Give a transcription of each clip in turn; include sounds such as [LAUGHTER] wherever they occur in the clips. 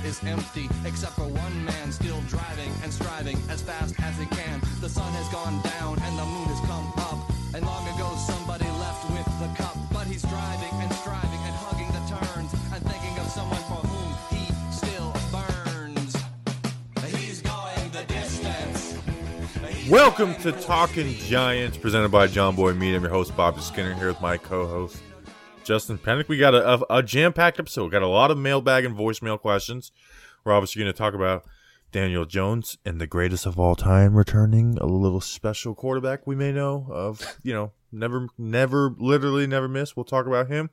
Arena is empty, except for one man still driving and striving as fast as he can. The sun has gone down and the moon has come up. And long ago somebody left with the cup. But he's driving and striving and hugging the turns and thinking of someone for whom he still burns. He's going the distance. Welcome to Talking Giants, presented by Jomboy Media. I'm your host, Bobby Skinner, here with my co-host, Justin Pennick. We got a, a, a jam-packed episode. We got a lot of mailbag and voicemail questions. We're obviously going to talk about Daniel Jones and the greatest of all time returning, a little special quarterback we may know of, you know, never, never, literally never miss. We'll talk about him.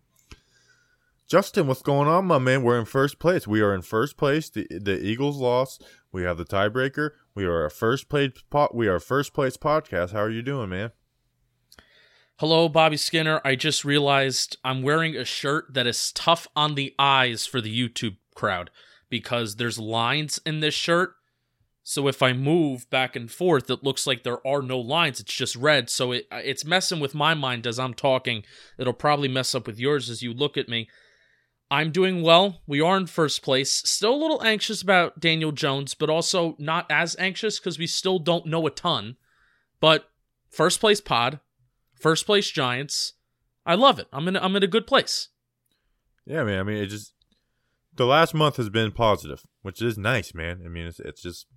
Justin, what's going on, my man? We're in first place. We are in first place. The the Eagles lost. We have the tiebreaker. We are a first place pot. We are first place podcast. How are you doing, man? Hello, Bobby Skinner. I just realized I'm wearing a shirt that is tough on the eyes for the YouTube crowd because there's lines in this shirt. So if I move back and forth, it looks like there are no lines. It's just red. So it it's messing with my mind as I'm talking. It'll probably mess up with yours as you look at me. I'm doing well. We are in first place. Still a little anxious about Daniel Jones, but also not as anxious because we still don't know a ton. But first place pod, first place Giants. I love it. I'm in. I'm in a good place. Yeah, man. I mean, it just the last month has been positive, which is nice, man. I mean, it's it's just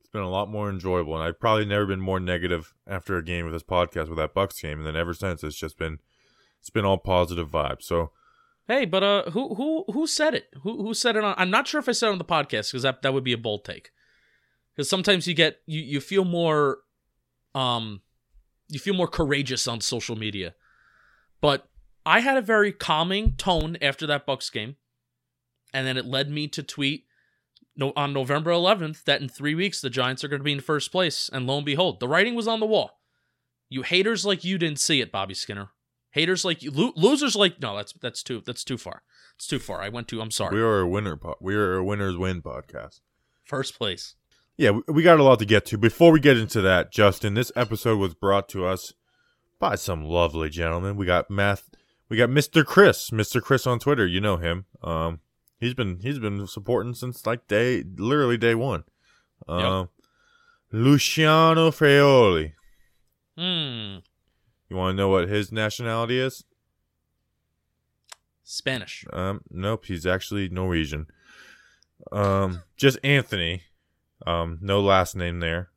it's been a lot more enjoyable, and I've probably never been more negative after a game with this podcast with that Bucks game, and then ever since it's just been it's been all positive vibes. So Hey, but uh, who who who said it? Who who said it on? I'm not sure if I said it on the podcast because that that would be a bold take. Because sometimes you get you you feel more, um, you feel more courageous on social media. But I had a very calming tone after that Bucks game, and then it led me to tweet no on November 11th that in three weeks the Giants are going to be in first place, and lo and behold, the writing was on the wall. You haters like you didn't see it, Bobby Skinner. Haters like you, lo- losers like no, that's that's too that's too far. It's too far. I went too. I'm sorry. we are a winner. Po- we are a winners win podcast. First place. Yeah, we- got a lot to get to. Before we get into that, Justin, this episode was brought to us by some lovely gentlemen. We got math. We got Mr. Chris, Mr. Chris on Twitter. You know him. Um, he's been he's been supporting since like day, literally day one. Um, Luciano Freoli. Hmm. You want to know what his nationality is? Spanish. Um, nope, he's actually Norwegian. Um, just Anthony. Um, no last name there.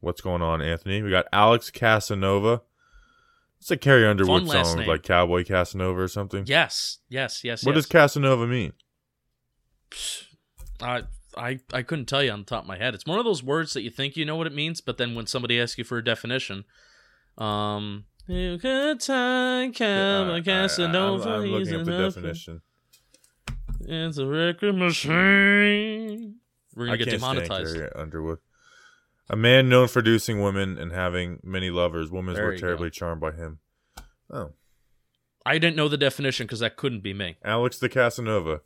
What's going on, Anthony? We got Alex Casanova. It's a Carrie Underwood Fun song, like Cowboy Casanova or something. Yes. Yes. Yes. What yes. does Casanova mean? I I I couldn't tell you on the top of my head. It's one of those words that you think you know what it means, but then when somebody asks you for a definition, um, you could time Cowboy I- I- Casanova. I'm, I'm looking up the definition. It's a record machine. We're gonna I get demonetized. Underwood. A man known for seducing women and having many lovers. Women were terribly go. charmed by him. Oh, I didn't know the definition because that couldn't be me. Alex the Casanova.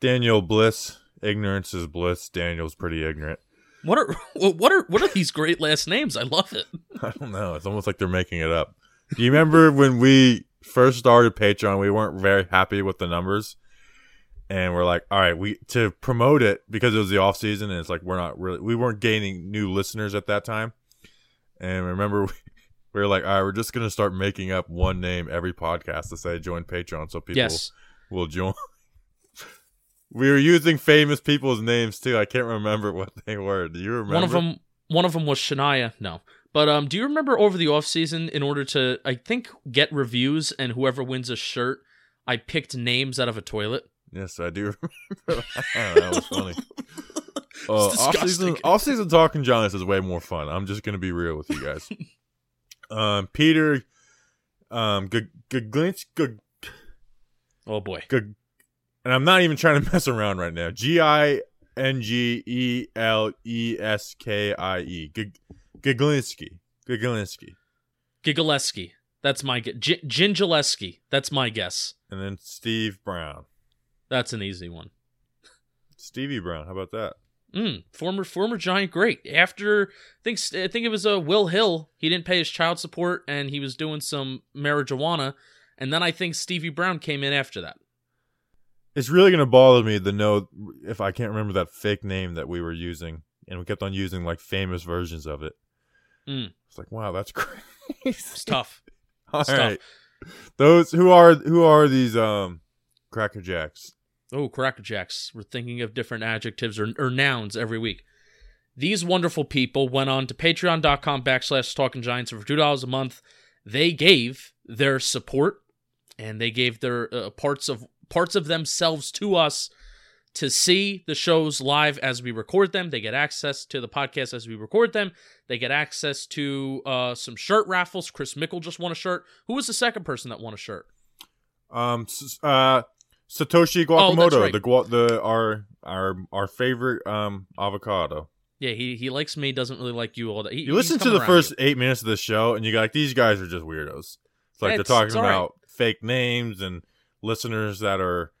Daniel Bliss. Ignorance is bliss. Daniel's pretty ignorant. What are [LAUGHS] what are what are these great last names? I love it. [LAUGHS] I don't know. It's almost like they're making it up. Do you remember when we first started Patreon? We weren't very happy with the numbers, and we're like, "All right, we to promote it because it was the off season, and it's like we're not really we weren't gaining new listeners at that time." And remember, [LAUGHS] we, we were like, "All right, we're just gonna start making up one name every podcast to say join Patreon, so people Yes. will join." [LAUGHS] we were using famous people's names too. I can't remember [LAUGHS] what they were. Do you remember? One of them one of them was Shania. No. But um do you remember over the off season in order to I think get reviews and whoever wins a shirt, I picked names out of a toilet? Yes, I do [LAUGHS] remember. that That was funny. [LAUGHS] Uh, off season, off season talking Giants is way more fun. I'm just gonna be real with you guys. [LAUGHS] um, Peter, um, G- Glinch, G- Oh boy. G- and I'm not even trying to mess around right now. G I N G E L E S K I E. Giglinsky. Giglinsky. Gigaleski. That's my guess. G-. That's my guess. And then Steve Brown. That's an easy one. Stevie Brown. How about that? Mm, former former Giant great. After I think I think it was uh, Will Hill. He didn't pay his child support and he was doing some marijuana. And then I think Stevie Brown came in after that. It's really gonna bother me to know if I can't remember that fake name that we were using, and we kept on using like famous versions of it. Mm. It's like, wow, that's [LAUGHS] crazy. It's tough. All It's right, those who are who are these um Cracker Jacks? Oh, Cracker Jacks. We're thinking of different adjectives or, or nouns every week. These wonderful people went on to patreon.com backslash talking giants for $2 a month. They gave their support and they gave their uh, parts of parts of themselves to us to see the shows live as we record them. They get access to the podcast as we record them. They get access to uh, some shirt raffles. Chris Mickle just won a shirt. Who was the second person that won a shirt? Um, uh, Satoshi Oh, Guacamole, right. the gua- the our our our favorite um avocado. Yeah, he he likes me, doesn't really like you all that. He, You listen to the first you. eight minutes of the show, and you got like these guys are just weirdos. It's like It's- they're talking all right. about fake names and listeners that are,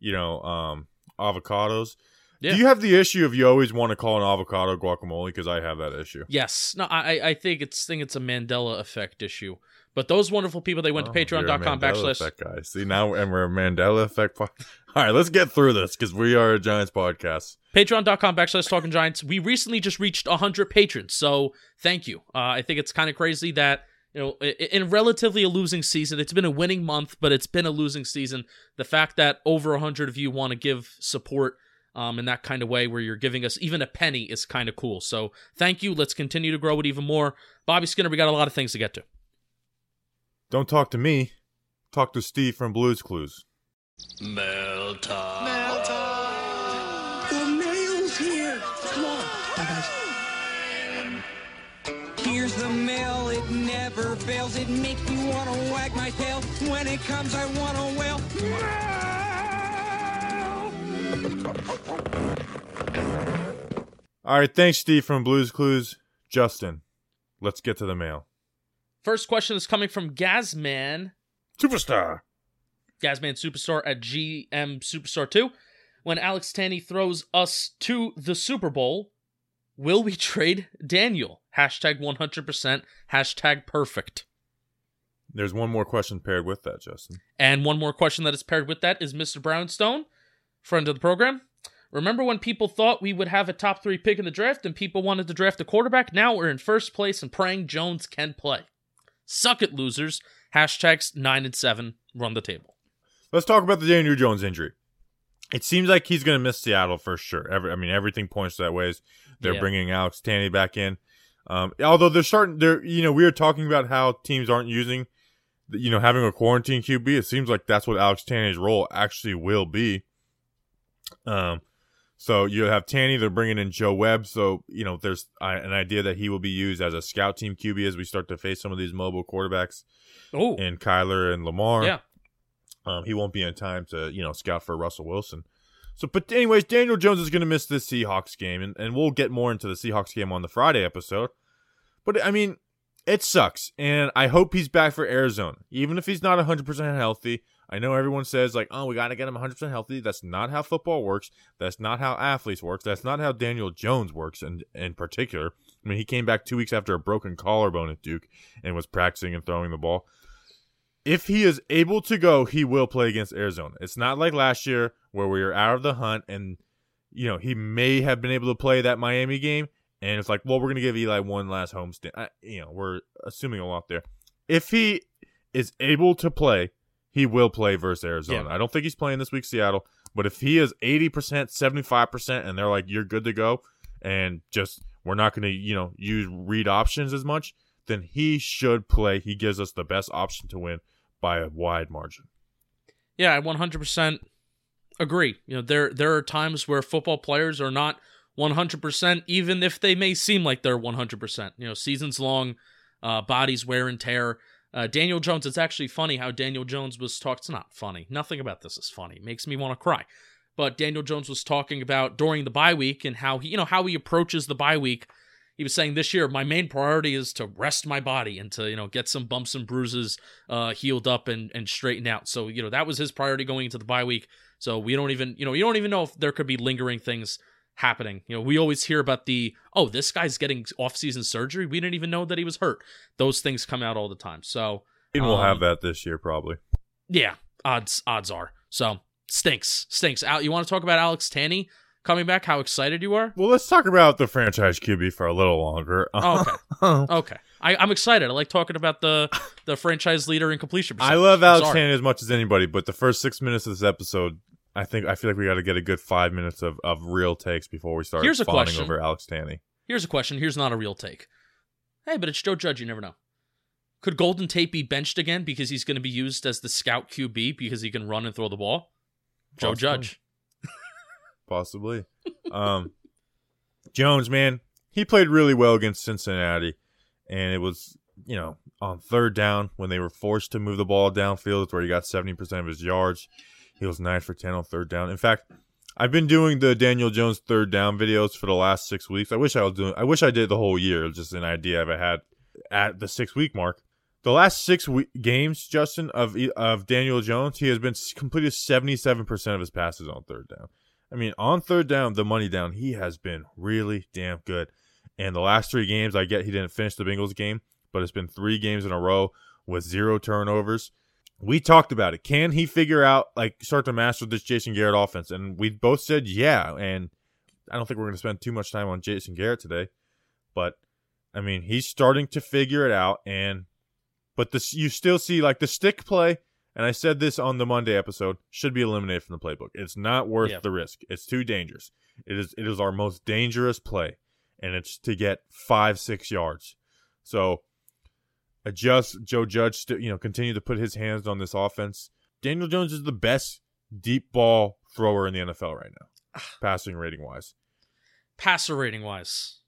you know, um, avocados. Yeah. Do you have the issue of you always want to call an avocado guacamole? Because I have that issue. Yes, no, I I think it's think it's a Mandela effect issue. But those wonderful people, they went Oh, to patreon.com backslash. effect guy. See now, and we're a Mandela effect. po- [LAUGHS] All right, let's get through this because we are a Giants podcast. Patreon.com backslash talking giants. We recently just reached 100 patrons, so thank you. Uh, I think it's kind of crazy that, you know, in relatively a losing season, it's been a winning month, but it's been a losing season. The fact that over 100 of you want to give support um, in that kind of way where you're giving us even a penny is kind of cool. So thank you. Let's continue to grow it even more. Bobby Skinner, we got a lot of things to get to. Don't talk to me. Talk to Steve from Blues Clues. The mail's here. Come on. Bye, guys. Here's the mail, it never fails. It makes me wanna wag my tail. When it comes, I wanna wail. All right, thanks, Steve from Blues Clues. Justin, let's get to the mail. First question is coming from Gazman. Superstar. Gazman Superstar at GM Superstar 2. When Alex Tanney throws us to the Super Bowl, will we [LAUGHS] trade Daniel? Hashtag 100%, hashtag perfect. There's one more question paired with that, Justin. And one more question that is paired with that is Mr. Brownstone, friend of the program. Remember when people thought we would have a top three pick in the draft and people wanted to draft a quarterback? Now we're in first place and praying Jones can play. Suck it, losers. Hashtags 9 and 7 run the table. Let's talk about the Daniel Jones injury. It seems like he's going to miss Seattle for sure. Every, I mean, everything points that way. They're Yeah. bringing Alex Tanney back in. Um, although they're starting, they're you know we were talking about how teams aren't using, you know, having a quarantine QB. It seems like that's what Alex Tanney's role actually will be. Um, so you have Tanney. They're bringing in Joe Webb. So you know, there's an idea that he will be used as a scout team QB as we start to face some of these mobile quarterbacks Oh, and Kyler and Lamar. yeah. Um, he won't be in time to, you know, scout for Russell Wilson. So, but anyways, Daniel Jones is going to miss this Seahawks game, and, and we'll get more into the Seahawks game on the Friday episode. But I mean, it sucks, and I hope he's back for Arizona, even if he's not 100% healthy. I know everyone says like, "Oh, we got to get him 100% healthy." That's not how football works. That's not how athletes work. That's not how Daniel Jones works, in in particular. I mean, he came back two weeks after a broken collarbone at Duke and was practicing and throwing the ball if he is able to go, he will play against Arizona. It's not like last year where we were out of the hunt and you know, he may have been able to play that Miami game and it's like, well, we're going to give Eli one last homestand. I, you know, we're assuming a lot there. If he is able to play, he will play versus Arizona. Yeah. I don't think he's playing this week Seattle, but if he is 80%, 75% and they're like you're good to go and just we're not going to, you know, use read options as much, then he should play. He gives us the best option to win by a wide margin. Yeah, I 100% agree. You know, there there are times where football players are not 100% even if they may seem like they're 100%. You know, seasons long, uh, bodies wear and tear. Uh, Daniel Jones, it's actually funny how Daniel Jones was talked. It's not funny. Nothing about this is funny. Makes me want to cry. but Daniel Jones was talking about during the bye week and how he, you know, how he approaches the bye week. He was saying this year, my main priority is to rest my body and to, you know, get some bumps and bruises uh, healed up and, and straightened out. So, you know, that was his priority going into the bye week. So we don't even, you know, you don't even know if there could be lingering things happening. You know, we always hear about the, oh, this guy's getting off-season surgery. We didn't even know that he was hurt. Those things come out all the time. So, And we'll Um, have that this year probably. yeah, odds odds are. So stinks, stinks. Out. You want to talk about Alex Tanney coming back? How excited you are? Well, let's talk about the franchise QB for a little longer. Oh, okay, [LAUGHS] okay. I, I'm excited. I like talking about the the franchise leader in completion. Percentage. I love Alex. Tanney as much as anybody, but the first six minutes of this episode, I think I feel like we got to get a good five minutes of, of real takes before we start Here's a fawning question. over Alex Tanney. Here's a question. Here's not a real take. Hey, but it's Joe Judge. You never know. Could Golden Tate be benched again because he's going to be used as the scout QB because he can run and throw the ball? Joe Possibly. Judge. [LAUGHS] Possibly. um, Jones, man, he played really well against Cincinnati, and it was you know on third down when they were forced to move the ball downfield, it's where he got seventy percent of his yards. He was nine for ten on third down. In fact, I've been doing the Daniel Jones third down videos for the last six weeks. I wish I was doing. I wish I did the whole year. Just an idea I've had at the six week mark. The last six we- games, Justin, of of Daniel Jones, he has been completed seventy seven percent of his passes on third down. I mean, on third down, the money down, he has been really damn good. And the last three games, I get he didn't finish the Bengals game, but it's been three games in a row with zero turnovers. We talked about it. Can he figure out, like, start to master this Jason Garrett offense? And we both said yeah. And I don't think we're going to spend too much time on Jason Garrett today. But, I mean, he's starting to figure it out. And, but this, you still see, like, the stick play and I said this on the Monday episode, should be eliminated from the playbook. It's not worth Yeah. the risk. It's too dangerous. It is it is our most dangerous play, and it's to get five six yards. So adjust. Joe Judge, st- you know, continue to put his hands on this offense. Daniel Jones is the best deep ball thrower in the NFL right now, [SIGHS] passing rating wise. passer rating wise,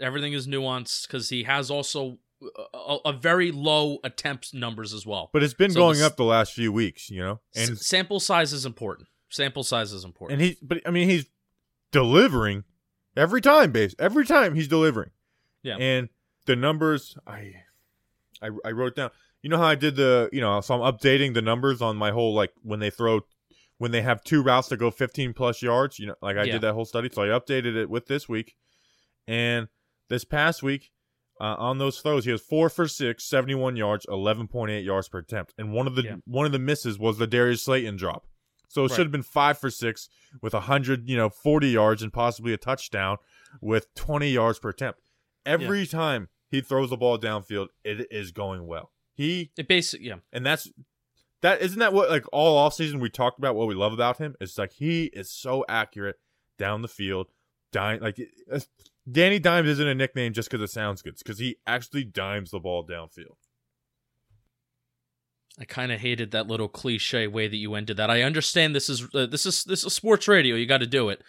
everything is nuanced because he has also a, a, a very low attempt numbers as well. But it's been So going this- up the last few weeks, you know, and S- sample size is important. Sample size is important. and he but i mean he's delivering every time base every time he's delivering Yeah. and the numbers I, I i wrote down you know how i did the you know so i'm updating the numbers on my whole like when they throw when they have two routes that go 15 plus yards you know like i Yeah. did that whole study so i updated it with this week and this past week uh, on those throws, he was four for six, 71 yards, 11.8 yards per attempt. And one of the Yeah. one of the misses was the Darius Slayton drop. So it Right. should have been five for six with 100, you know, 40 yards and possibly a touchdown with 20 yards per attempt. Every time he throws the ball downfield, it is going well. He it basic, yeah. and that's that isn't that what like all off season we talked about what we love about him. It's like he is so accurate down the field, dime like Danny Dimes isn't a nickname just because it sounds good. It's because he actually dimes the ball downfield. I kind of hated that little cliche way that you ended that. I understand this is uh, this is this is sports radio. You got to do it.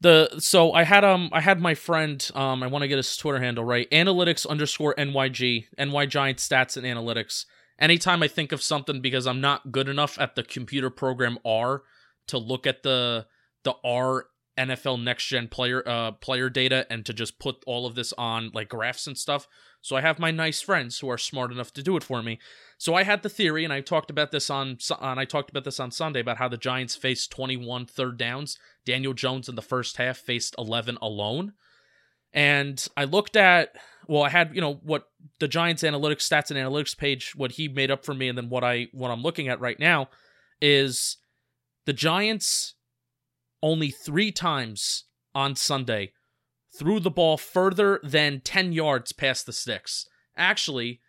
The so I had um I had my friend um I want to get his Twitter handle right analytics underscore nyg ny giant stats and analytics. Anytime I think of something because I'm not good enough at the computer program R to look at the the R NFL next gen player uh player data and to just put all of this on like graphs and stuff. So I have my nice friends who are smart enough to do it for me. So I had the theory, and I talked about this on, and I talked about this on Sunday about how the Giants faced 21 third downs. Daniel Jones in the first half faced 11 alone, and I looked at, well, I had you know what the Giants analytics stats and analytics page, what he made up for me, and then what I what I'm looking at right now is the Giants only three times on Sunday threw the ball further than 10 yards past the sticks. Actually,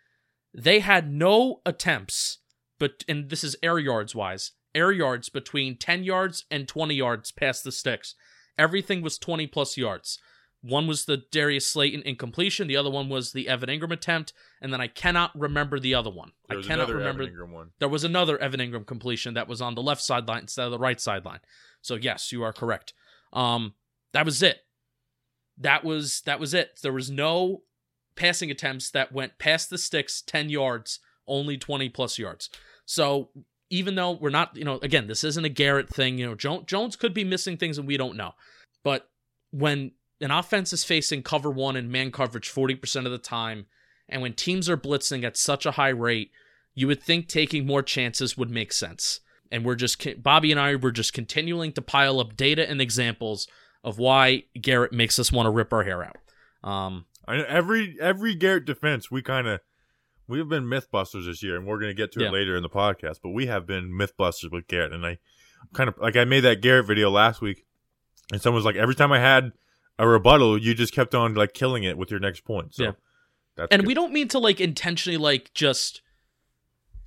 they had no attempts, but and this is air yards wise, air yards between 10 yards and 20 yards past the sticks. Everything was 20 plus yards. One was the Darius Slayton incompletion, the other one was the Evan Engram attempt, and then I cannot remember the other one. There I was cannot another remember Evan Engram one. there was another Evan Engram completion that was on the left sideline instead of the right sideline. So yes, you are correct. Um, that was it. That was that was it. There was no passing attempts that went past the sticks 10 yards, only 20 plus yards. So even though we're not, you know, again, this isn't a Garrett thing. You know, Jones could be missing things and we don't know. But when an offense is facing cover one and man coverage forty percent of the time, and when teams are blitzing at such a high rate, you would think taking more chances would make sense. And we're just Bobby and I were just continuing to pile up data and examples of why Garrett makes us want to rip our hair out. Um, know every every Garrett defense we kind of we've been mythbusters this year, and we're going to get to Yeah. it later in the podcast. But we have been mythbusters with Garrett, and I kind of like I made that Garrett video last week, and someone was like, every time I had a rebuttal, you just kept on like killing it with your next point. So Yeah. that's and good. we don't mean to like intentionally like just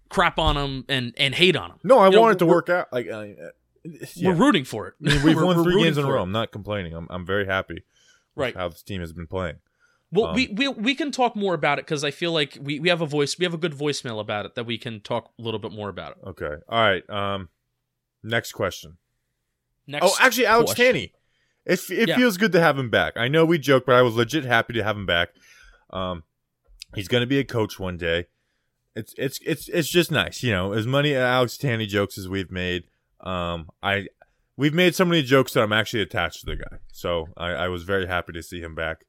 crap on him and and hate on him. no, I you know, want it to work out. Like, uh, yeah. We're rooting for it. I mean, we've [LAUGHS] won three games in a row. it. I'm not complaining. I'm I'm very happy. Right. how this team has been playing. Well, Um, we, we we can talk more about it because I feel like we, we have a voice, we have a good voicemail about it that we can talk a little bit more about it. Okay. All right. Um, next question. Next, Oh, actually, Alex question. Tanney. It, it Yeah. feels good to have him back. I know we joke, but I was legit happy to have him back. Um, he's going to be a coach one day. It's it's it's it's just nice, you know. As many Alex Tanney jokes as we've made, um, I we've made so many jokes that I'm actually attached to the guy. So I, I was very happy to see him back.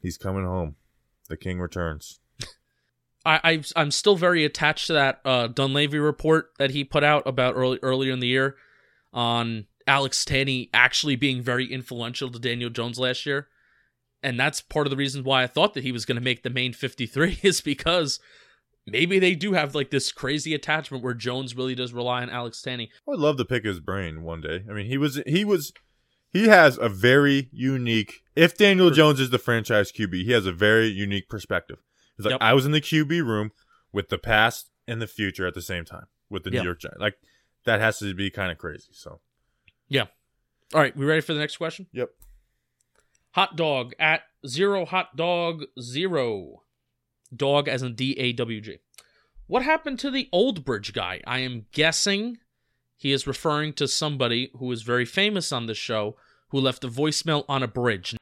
He's coming home. The king returns. I, I I'm still very attached to that uh, Dunleavy report that he put out about early earlier in the year on Alex Tanney actually being very influential to Daniel Jones last year, and that's part of the reason why I thought that he was going to make the main 53 [LAUGHS] is because maybe they do have like this crazy attachment where Jones really does rely on Alex Tanney. I'd love to pick his brain one day. I mean, he was he was he has a very unique. If Daniel Jones is the franchise QB, he has a very unique perspective. He's like, Yep. I was in the QB room with the past and the future at the same time with the Yeah. New York Giants. Like that has to be kind of crazy. So, yeah. All right, we ready for the next question? yep. Hot dog at zero hot dog zero. Dog as in D A W G. What happened to the old bridge guy? I am guessing he is referring to somebody who is very famous on this show who left a voicemail on a bridge.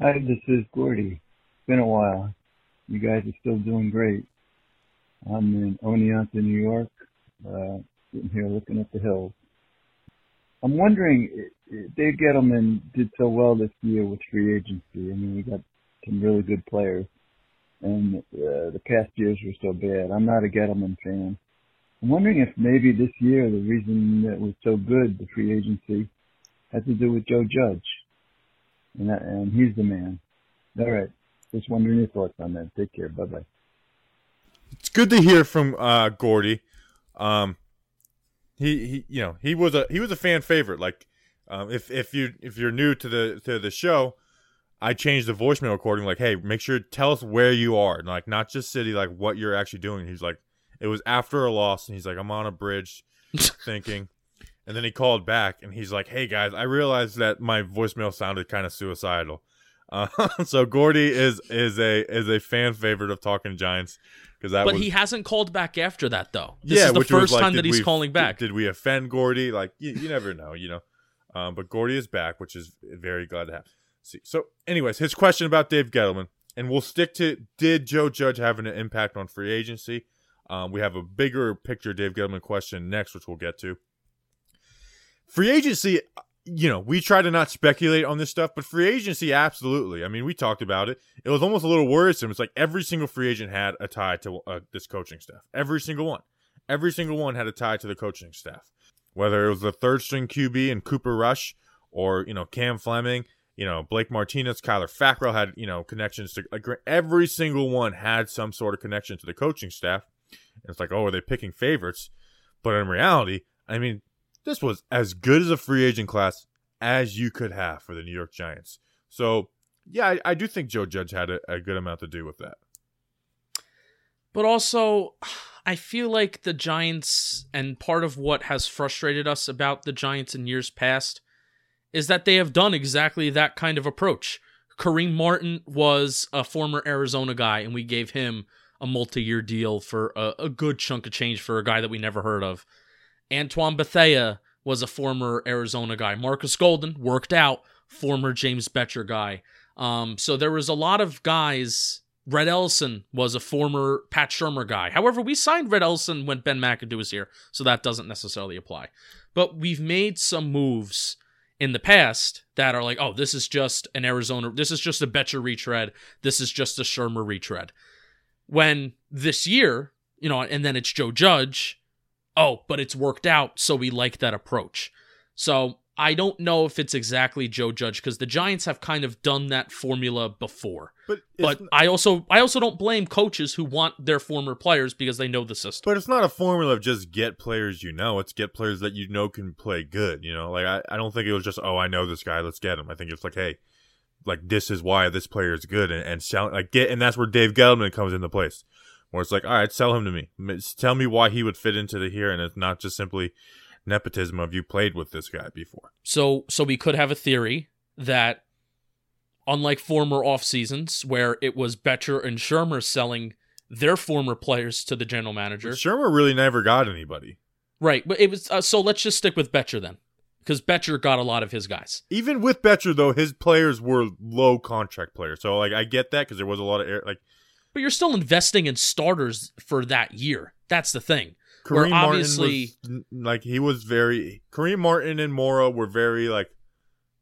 Hi, this is Gordy. It's been a while. You guys are still doing great. I'm in Oneonta, New York, uh, sitting here looking at the hills. I'm wondering, Dave Gettleman did so well this year with free agency. I mean, we got some really good players, and uh, the past years were so bad. I'm not a Gettleman fan. I'm wondering if maybe this year the reason that was so good, the free agency, had to do with Joe Judge and that, and he's the man. All right. Just wondering your thoughts on that. Take care. Bye bye. It's good to hear from uh, Gordy. Um, he, he, you know, he was a he was a fan favorite. Like, um, if if you if you're new to the to the show, I changed the voicemail recording. Like, hey, make sure tell us where you are, and like not just city, like what you're actually doing. He's like, it was after a loss, and he's like, I'm on a bridge, [LAUGHS] thinking. And then he called back, and he's like, "Hey guys, I realized that my voicemail sounded kind of suicidal." [LAUGHS] Uh, so Gordy is is a is a fan favorite of Talking Giants because that But was he hasn't called back after that though. This yeah, is the first like, time that he's we- calling back. Did, did we offend Gordy? Like you, you never know, you know. Um, but Gordy is back, which is very glad to have. See, so anyways, his question about Dave Gettleman, and we'll stick to did Joe Judge have an impact on free agency? Um, we have a bigger picture Dave Gettleman question next, which we'll get to. Free agency, you know, we try to not speculate on this stuff, but free agency, absolutely. I mean, we talked about it. It was almost a little worrisome. It's like every single free agent had a tie to uh, this coaching staff. Every single one. Every single one had a tie to the coaching staff. Whether it was the third string QB and Cooper Rush or, you know, Cam Fleming, you know, Blake Martinez, Kyler Fackrell had, you know, connections to like every single one had some sort of connection to the coaching staff. And it's like, oh, are they picking favorites? But in reality, I mean, this was as good as a free agent class as you could have for the New York Giants. So, yeah, I, I do think Joe Judge had a, a good amount to do with that. But also, I feel like the Giants, and part of what has frustrated us about the Giants in years past, is that they have done exactly that kind of approach. Kareem Martin was a former Arizona guy, and we gave him a multi year deal for a, a good chunk of change for a guy that we never heard of. Antoine Bethea was a former Arizona guy. Marcus Golden worked out, former James Bettcher guy. Um, so there was a lot of guys Rhett Ellison was a former Pat Shurmur guy. However, we signed Rhett Ellison when Ben McAdoo was here, so that doesn't necessarily apply. But we've made some moves in the past that are like, oh, this is just an Arizona, this is just a Bettcher retread, this is just a Shurmur retread. When this year, you know, and then it's Joe Judge, oh, but it's worked out, so we like that approach. So I don't know if it's exactly Joe Judge because the Giants have kind of done that formula before. But But I also I also don't blame coaches who want their former players because they know the system. but it's not a formula of just get players you know. It's get players that you know can play good. You know, like I, I don't think it was just oh I know this guy, let's get him. I think it's like hey, like this is why this player is good and, and sell like get and that's where Dave Gettleman comes into place. Where it's like all right, sell him to me. Tell me why he would fit into the here, and it's not just simply nepotism of you played with this guy before. So so we could have a theory that unlike former off seasons where it was Bettcher and Shurmur selling their former players to the general manager. But Shurmur really never got anybody. Right, but it was uh, so let's just stick with Bettcher then. Because Bettcher got a lot of his guys. Even with Bettcher though, his players were low contract players. So like I get that because there was a lot of air, like But you're still investing in starters for that year. That's the thing. Kareem obviously- Martin was like he was very Kareem Martin and Mora were very like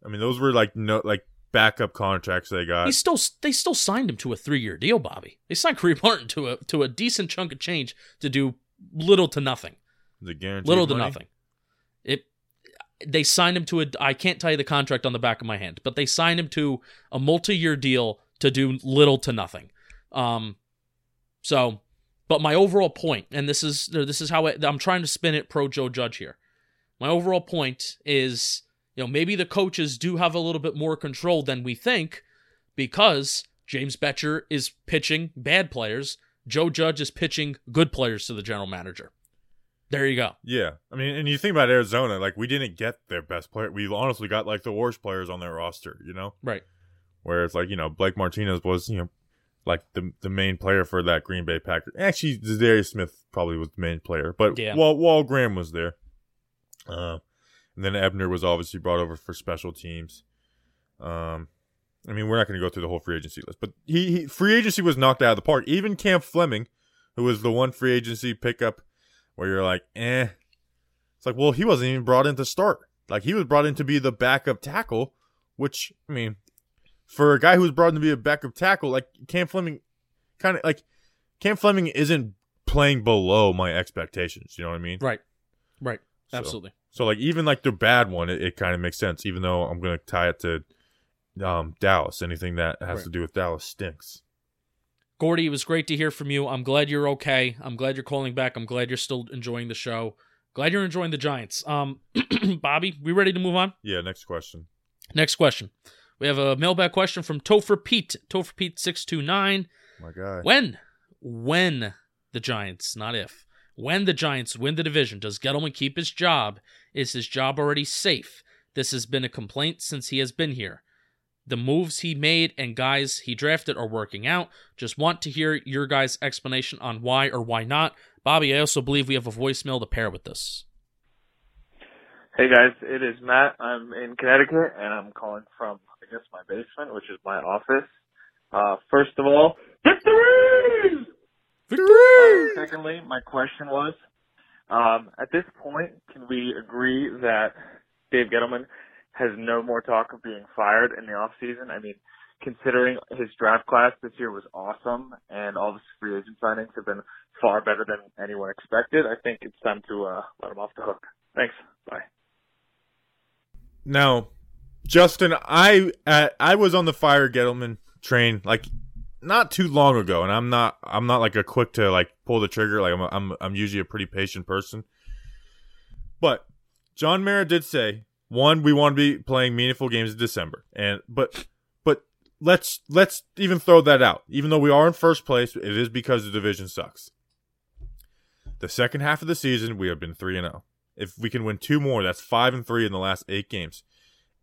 I mean those were like no like backup contracts they got. He still they still signed him to a three year deal, Bobby. They signed [LAUGHS] Kareem Martin to a to a decent chunk of change to do little to nothing. the guaranteed little to money. nothing. It they signed him to a I can't tell you the contract on the back of my hand, but they signed him to a multi-year deal to do little to nothing. Um so but my overall point and this is this is how I, I'm trying to spin it pro Joe Judge here. My overall point is you know maybe the coaches do have a little bit more control than we think because James Bettcher is pitching bad players, Joe Judge is pitching good players to the general manager. There you go. Yeah, I mean, and you think about Arizona, like we didn't get their best player. We honestly got like the worst players on their roster. You know, Right. where it's like you know Blake Martinez was you know like the the main player for that Green Bay Packers. Actually, Darius Smith probably was the main player, but Yeah. Wall Wall Graham was there. Uh, and then Ebner was obviously brought over for special teams. Um, I mean, we're not going to go through the whole free agency list, but he, he free agency was knocked out of the park. Even Cam Fleming, who was the one free agency pickup where you're like, eh. It's like, well, he wasn't even brought in to start. Like he was brought in to be the backup tackle, which I mean, for a guy who was brought in to be a backup tackle, like Cam Fleming, kind of like Cam Fleming isn't playing below my expectations. You know what I mean? Right. Right. So- Absolutely. So like even like the bad one, it, it kind of makes sense. Even though I'm gonna tie it to um, Dallas, anything that has Right. to do with Dallas stinks. Gordy, it was great to hear from you. I'm glad you're okay. I'm glad you're calling back. I'm glad you're still enjoying the show. Glad you're enjoying the Giants. Um, [CLEARS THROAT] Bobby, we ready to move on? Yeah. Next question. Next question. We have a mailbag question from Topher Pete. Topher Pete six two nine. My guy. When, when the Giants, not if, when the Giants win the division, does Gettleman keep his job? Is his job already safe? This has been a complaint since he has been here. The moves he made and guys he drafted are working out. Just want to hear your guys' explanation on why or why not. Bobby, I also believe we have a voicemail to pair with this. Hey guys, it is Matt. I'm in Connecticut and I'm calling from, Guess, my basement, which is my office. Uh, first of all, victory! Uh, secondly, my question was, um, at this point, can we agree that Dave Gettleman has no more talk of being fired in the off season? I mean, considering his draft class this year was awesome and all the free agent signings have been far better than anyone expected, I think it's time to uh, let him off the hook. Thanks. Bye. Now, Justin, I uh, I was on the fire Gettleman train like not too long ago, and I'm not I'm not like a quick to like pull the trigger. Like I'm I'm I'm usually a pretty patient person. But John Mara did say one, we want to be playing meaningful games in December, and but but let's let's even throw that out. Even though we are in first place, it is because the division sucks. The second half of the season, we have been three and zero. If we can win two more, that's five and three in the last eight games.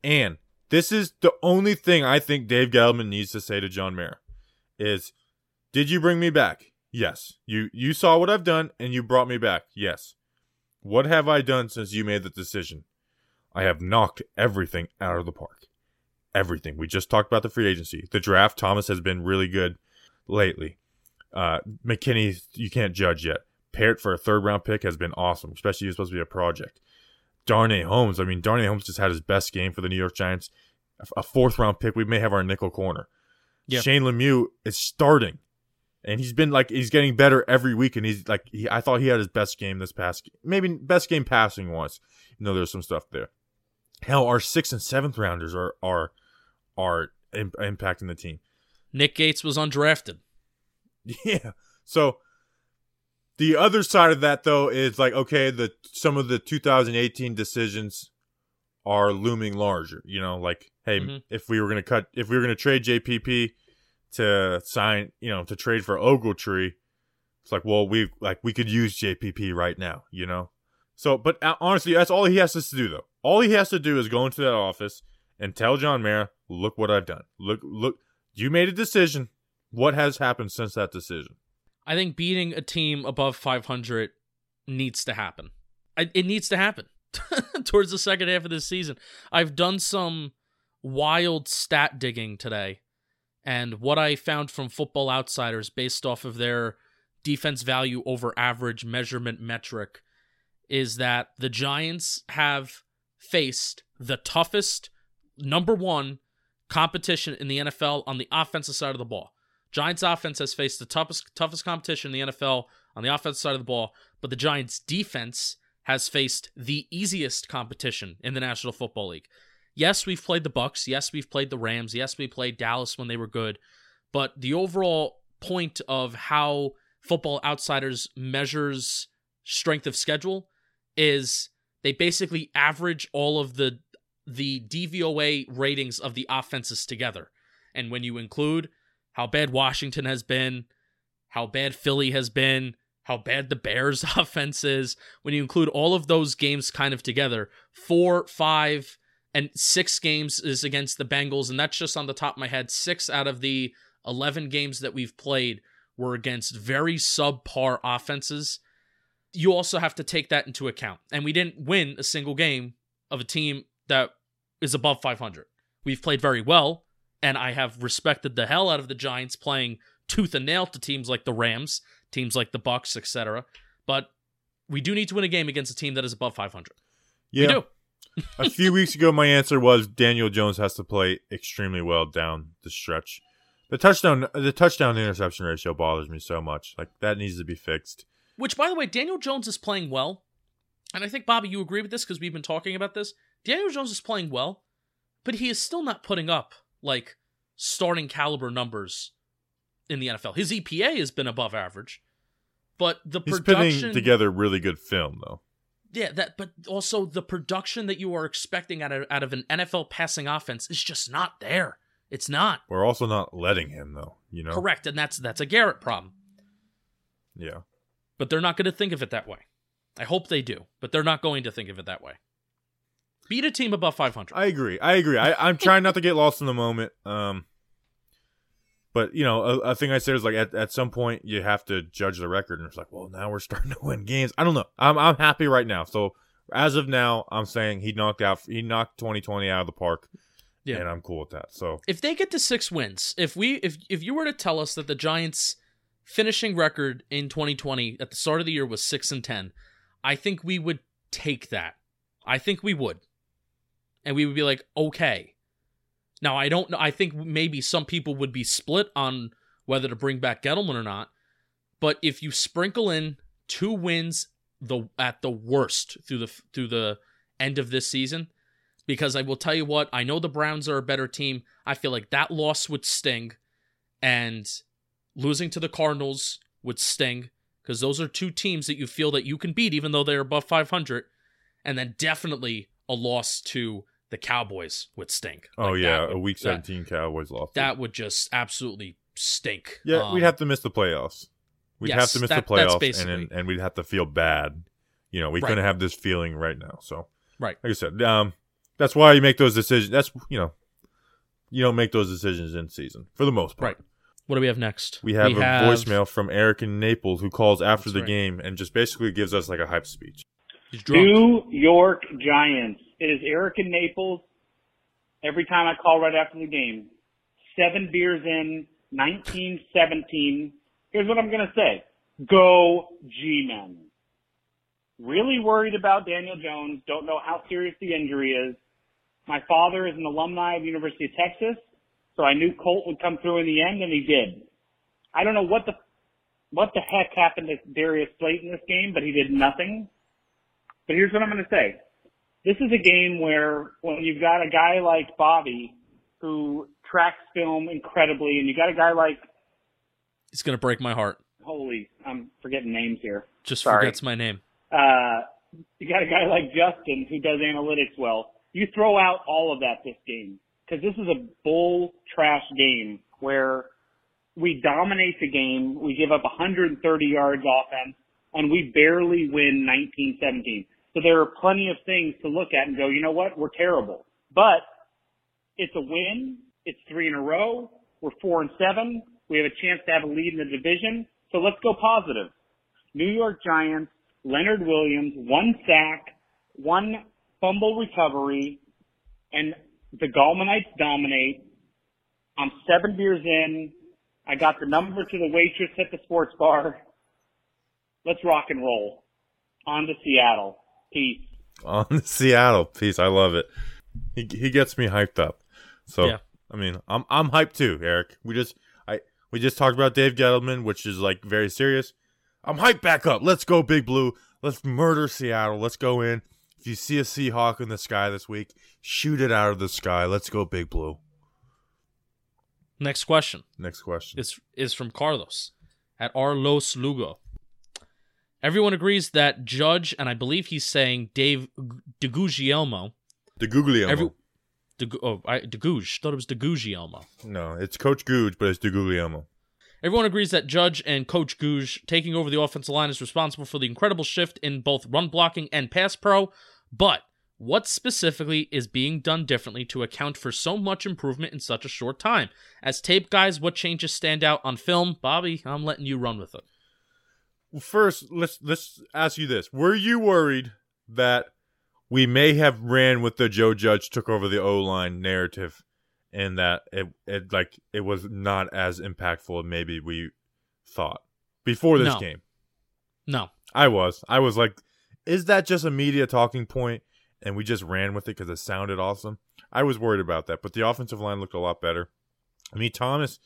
And this is the only thing I think Dave Gettleman needs to say to John Mara is, "Did you bring me back? Yes. You you saw what I've done and you brought me back. Yes. What have I done since you made the decision? I have knocked everything out of the park. Everything. We just talked about the free agency. The draft, Thomas has been really good. lately. Uh, McKinney, you can't judge yet. Parrott for a third round pick has been awesome, especially was supposed to be a project. Darnay Holmes, I mean, Darnay Holmes just had his best game for the New York Giants. A fourth round pick, we may have our nickel corner. Yeah. Shane Lemieux is starting, and he's been like he's getting better every week. And he's like, he, I thought he had his best game this past, maybe best game passing once. You know, there's some stuff there. Hell, our sixth and seventh rounders are are are im- impacting the team. Nick Gates was undrafted. [LAUGHS] Yeah. So the other side of that though is like okay, the some of the 2018 decisions are looming larger. You know, like hey, Mhm. if we were gonna cut, if we were gonna trade JPP to sign, you know, to trade for Ogletree, it's like well, we like we could use JPP right now. You know. So, but uh, honestly, that's all he has to do though. All he has to do is go into that office and tell John Mara, "Look what I've done. Look, look, you made a decision. What has happened since that decision?" I think beating a team above 500 needs to happen. It needs to happen [LAUGHS] towards the second half of this season. I've done some wild stat digging today, and what I found from Football Outsiders based off of their defense value over average measurement metric is that the Giants have faced the toughest number one competition in the NFL on the offensive side of the ball. Giants offense has faced the toughest toughest competition in the NFL on the offensive side of the ball, but the Giants defense has faced the easiest competition in the National Football League. Yes, we've played the Bucks, yes, we've played the Rams, yes, we played Dallas when they were good, but the overall point of how Football Outsiders measures strength of schedule is they basically average all of the the DVOA ratings of the offenses together. And when you include how bad Washington has been, how bad Philly has been, how bad the Bears [LAUGHS] offense is, when you include all of those games kind of together, four, five, and six games is against the Bengals, and that's just on the top of my head. Six out of the 11 games that we've played were against very subpar offenses. You also have to take that into account. And we didn't win a single game of a team that is above 500. We've played very well, and I have respected the hell out of the Giants playing tooth and nail to teams like the Rams, teams like the Bucks, etc. But we do need to win a game against a team that is above 500. Yeah. We do. [LAUGHS] a few weeks ago, my answer was Daniel Jones has to play extremely well down the stretch. The touchdown, the touchdown interception ratio bothers me so much. Like that needs to be fixed. Which, by the way, Daniel Jones is playing well. And I think, Bobby, you agree with this because we've been talking about this. Daniel Jones is playing well, but he is still not putting up like starting caliber numbers in the NFL. His EPA has been above average, but the He's production putting together really good film though. Yeah, that but also the production that you are expecting out of out of an NFL passing offense is just not there. It's not. We're also not letting him though. You know. Correct, and that's that's a Garrett problem. Yeah. But they're not going to think of it that way. I hope they do, but they're not going to think of it that way. Beat a team above 500. I agree. I agree. I, I'm trying not to get lost in the moment. Um, but you know, a, a thing I said is like at, at some point you have to judge the record, and it's like, well, now we're starting to win games. I don't know. I'm I'm happy right now. So as of now, I'm saying he knocked out he knocked 2020 out of the park, Yeah. and I'm cool with that. So if they get to 6 wins, if we if if you were to tell us that the Giants finishing record in 2020 at the start of the year was 6 and 10, I think we would take that. I think we would. And we would be like, "Okay." Now, I don't know. I think maybe some people would be split on whether to bring back Gettleman or not. But if you sprinkle in two wins the at the worst through the through the end of this season, because I will tell you what, I know the Browns are a better team. I feel like that loss would sting, and losing to the Cardinals would sting because those are two teams that you feel that you can beat even though they're above 500, and then definitely a loss to the Cowboys would stink. oh Like, yeah, that a would- week that- 17 Cowboys lost. that would just absolutely stink. yeah, Um, we'd have to miss the playoffs. We'd yes, have to miss that- the playoffs, and and we'd have to feel bad. You know, we Right. couldn't have this feeling right now. So right. like I said, um, that's why you make those decisions. That's you know, you don't make those decisions in season for the most part. Right. What do we have next? We have a voicemail from Eric in Naples who calls after That's the right. game and just basically gives us like a hype speech. New York Giants. It is Eric in Naples. Every time I call right after the game, seven beers in, 1917. Here's what I'm going to say. Go G-Men. Really worried about Daniel Jones. Don't know how serious the injury is. My father is an alumni of the University of Texas, so I knew Colt would come through in the end, and he did. I don't know what the what the heck happened to Darius Slayton this game, but he did nothing. But here's what I'm going to say. This is a game where when you've got a guy like Bobby who tracks film incredibly, and you got a guy like It's gonna break my heart. holy, I'm forgetting names here. Just Sorry. forgets my name. Uh, you got a guy like Justin who does analytics well. You throw out all of that this game because this is a bull trash game where we dominate the game. We give up 130 yards offense and we barely win 19-17. So there are plenty of things to look at and go, you know what? We're terrible, but it's a win. It's three in a row. We're four and seven. We have a chance to have a lead in the division. So let's go positive. New York Giants, Leonard Williams, one sack, one fumble recovery, and the Gallmanites dominate. I'm seven beers in. I got the number to the waitress at the sports bar. Let's rock and roll. On to Seattle. Peace. on Seattle piece. I love it. He he gets me hyped up. So Yeah. I mean, I'm I'm hyped too, Eric. We just I we just talked about Dave Gettleman, which is like very serious. I'm hyped back up. Let's go, Big Blue. Let's murder Seattle. Let's go in. If you see a Seahawk in the sky this week, shoot it out of the sky. Let's go, Big Blue. Next question Next question. is is from Carlos at Arlos Lugo. Everyone agrees that Judge, and I believe he's saying Dave DeGuglielmo. the Guglielmo. Every, De, oh, I, DeGuge. Thought it was DeGuglielmo. no, it's Coach Googe, but it's the Guglielmo. Everyone agrees that Judge and Coach Gouge taking over the offensive line is responsible for the incredible shift in both run blocking and pass pro. But what specifically is being done differently to account for so much improvement in such a short time? As tape guys, what changes stand out on film? Bobby, I'm letting you run with it. First, let's let's ask you this: Were you worried that we may have ran with the Joe Judge took over the O line narrative, and that it it like it was not as impactful as maybe we thought before this No. game? No. I was. I was like, is that just a media talking point, and we just ran with it because it sounded awesome? I was worried about that, but the offensive line looked a lot better. I mean, Thomas,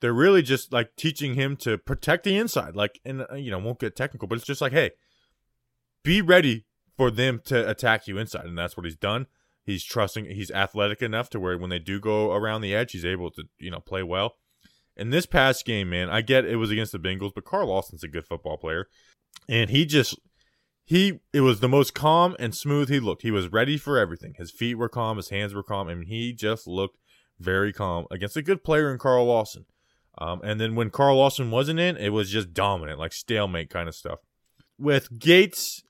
they're really just like teaching him to protect the inside, like, and uh, you know, won't get technical, but it's just like, hey, be ready for them to attack you inside, and that's what he's done. He's trusting. He's athletic enough to where when they do go around the edge, he's able to you know play well. In this past game, man, I get it was against the Bengals, but Carl Lawson's a good football player, and he just he it was the most calm and smooth he looked. He was ready for everything. His feet were calm, his hands were calm, and he just looked very calm against a good player in Carl Lawson. Um, and then when Carl Lawson wasn't in, it was just dominant, like stalemate kind of stuff. With Gates,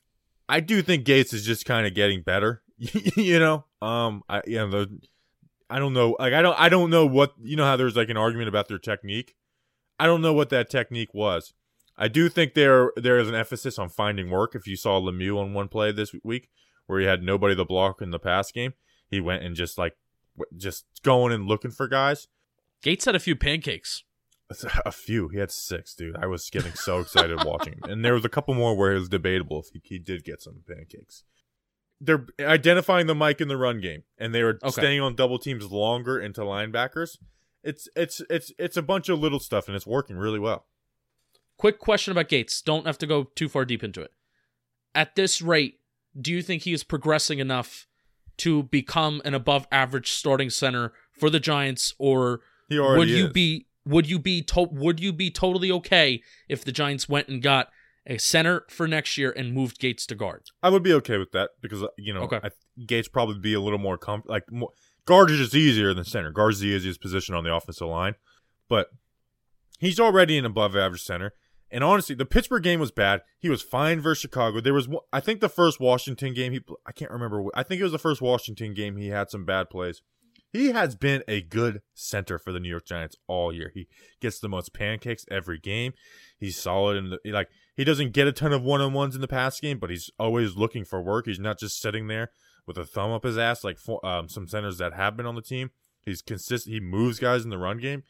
I do think Gates is just kind of getting better. [LAUGHS] you know, um, I you know the, I don't know, like I don't I don't know what you know how there's like an argument about their technique. I don't know what that technique was. I do think there there is an emphasis on finding work. If you saw Lemieux on one play this week where he had nobody to block in the pass game, he went and just like just going and looking for guys. Gates had a few pancakes. A few. He had six, dude. I was getting so excited watching him. And there was a couple more where it was debatable if he, he did get some pancakes. They're identifying the mic in the run game, and they were Okay. staying on double teams longer into linebackers. It's it's it's it's a bunch of little stuff, and it's working really well. Quick question about Gates. Don't have to go too far deep into it. At this rate, do you think he is progressing enough to become an above average starting center for the Giants or would you is. be would you be to- would you be totally okay if the Giants went and got a center for next year and moved Gates to guard? I would be okay with that because uh, you know Okay. I, Gates probably be a little more com- like more, guard is just easier than center. Guard's the easiest position on the offensive line, but he's already an above average center. And honestly, the Pittsburgh game was bad. He was fine versus Chicago. There was, I think, the first Washington game. He, I can't remember. I think it was the first Washington game. He had some bad plays. He has been a good center for the New York Giants all year. He gets the most pancakes every game. He's solid in the like. He doesn't get a ton of one on ones in the pass game, but he's always looking for work. He's not just sitting there with a thumb up his ass like um, some centers that have been on the team. He's consistent. He moves guys in the run game.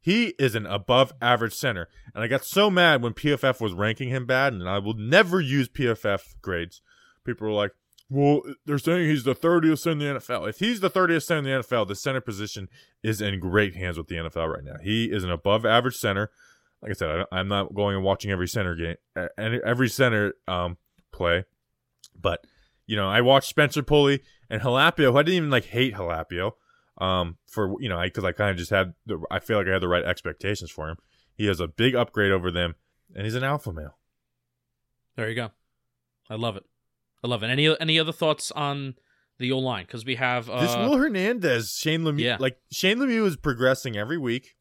He is an above average center. And I got so mad when PFF was ranking him bad, and I will never use PFF grades. People were like, well, they're saying he's the 30th center in the NFL. If he's the 30th center in the NFL, the center position is in great hands with the NFL right now. He is an above average center. Like I said, I, am not going and watching every center game, every center um, play, but you know, I watched Spencer Pulley and Halapio. I didn't even like hate Halapio, um, for you know, because I, I kind of just had the, I feel like I had the right expectations for him. He has a big upgrade over them, and he's an alpha male. There you go. I love it. I love it. Any any other thoughts on the O line? Because we have uh, this Will Hernandez, Shane Lemieux. Yeah. Like Shane Lemieux is progressing every week,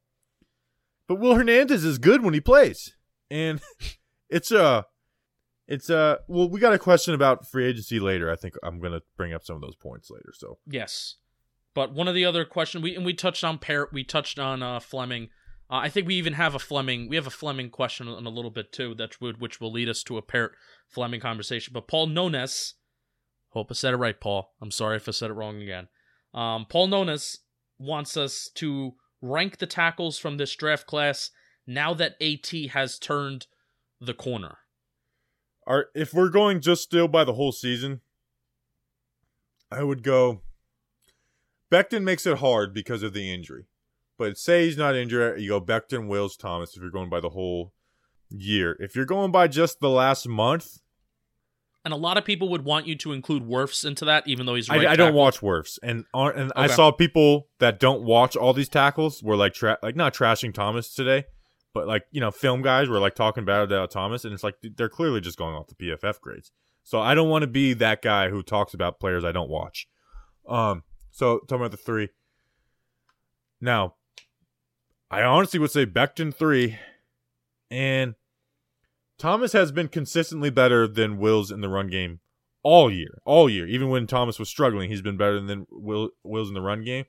but Will Hernandez is good when he plays, and [LAUGHS] it's a. Uh, it's uh well we got a question about free agency later. I think I'm gonna bring up some of those points later. So yes, but one of the other question we and we touched on Parrot, we touched on uh, Fleming. Uh, I think we even have a Fleming. We have a Fleming question in a little bit too. That would which will lead us to a Parrot Fleming conversation. But Paul Nones, hope I said it right, Paul. I'm sorry if I said it wrong again. Um, Paul Nones wants us to rank the tackles from this draft class now that AT has turned the corner. Are if we're going just still by the whole season, I would go. Becton makes it hard because of the injury, but say he's not injured, you go Becton, Wills, Thomas. If you're going by the whole year, if you're going by just the last month, and a lot of people would want you to include Wirfs into that, even though he's. Right I, I, don't watch Wirfs, and and okay. I saw people that don't watch all these tackles were like tra- like not trashing Thomas today, but like you know, film guys were like talking bad about Thomas, and it's like they're clearly just going off the PFF grades. So I don't want to be that guy who talks about players I don't watch. Um, so talking about the three. Now, I honestly would say Becton three, and Thomas has been consistently better than Wills in the run game all year, all year. Even when Thomas was struggling, he's been better than Will, Wills in the run game.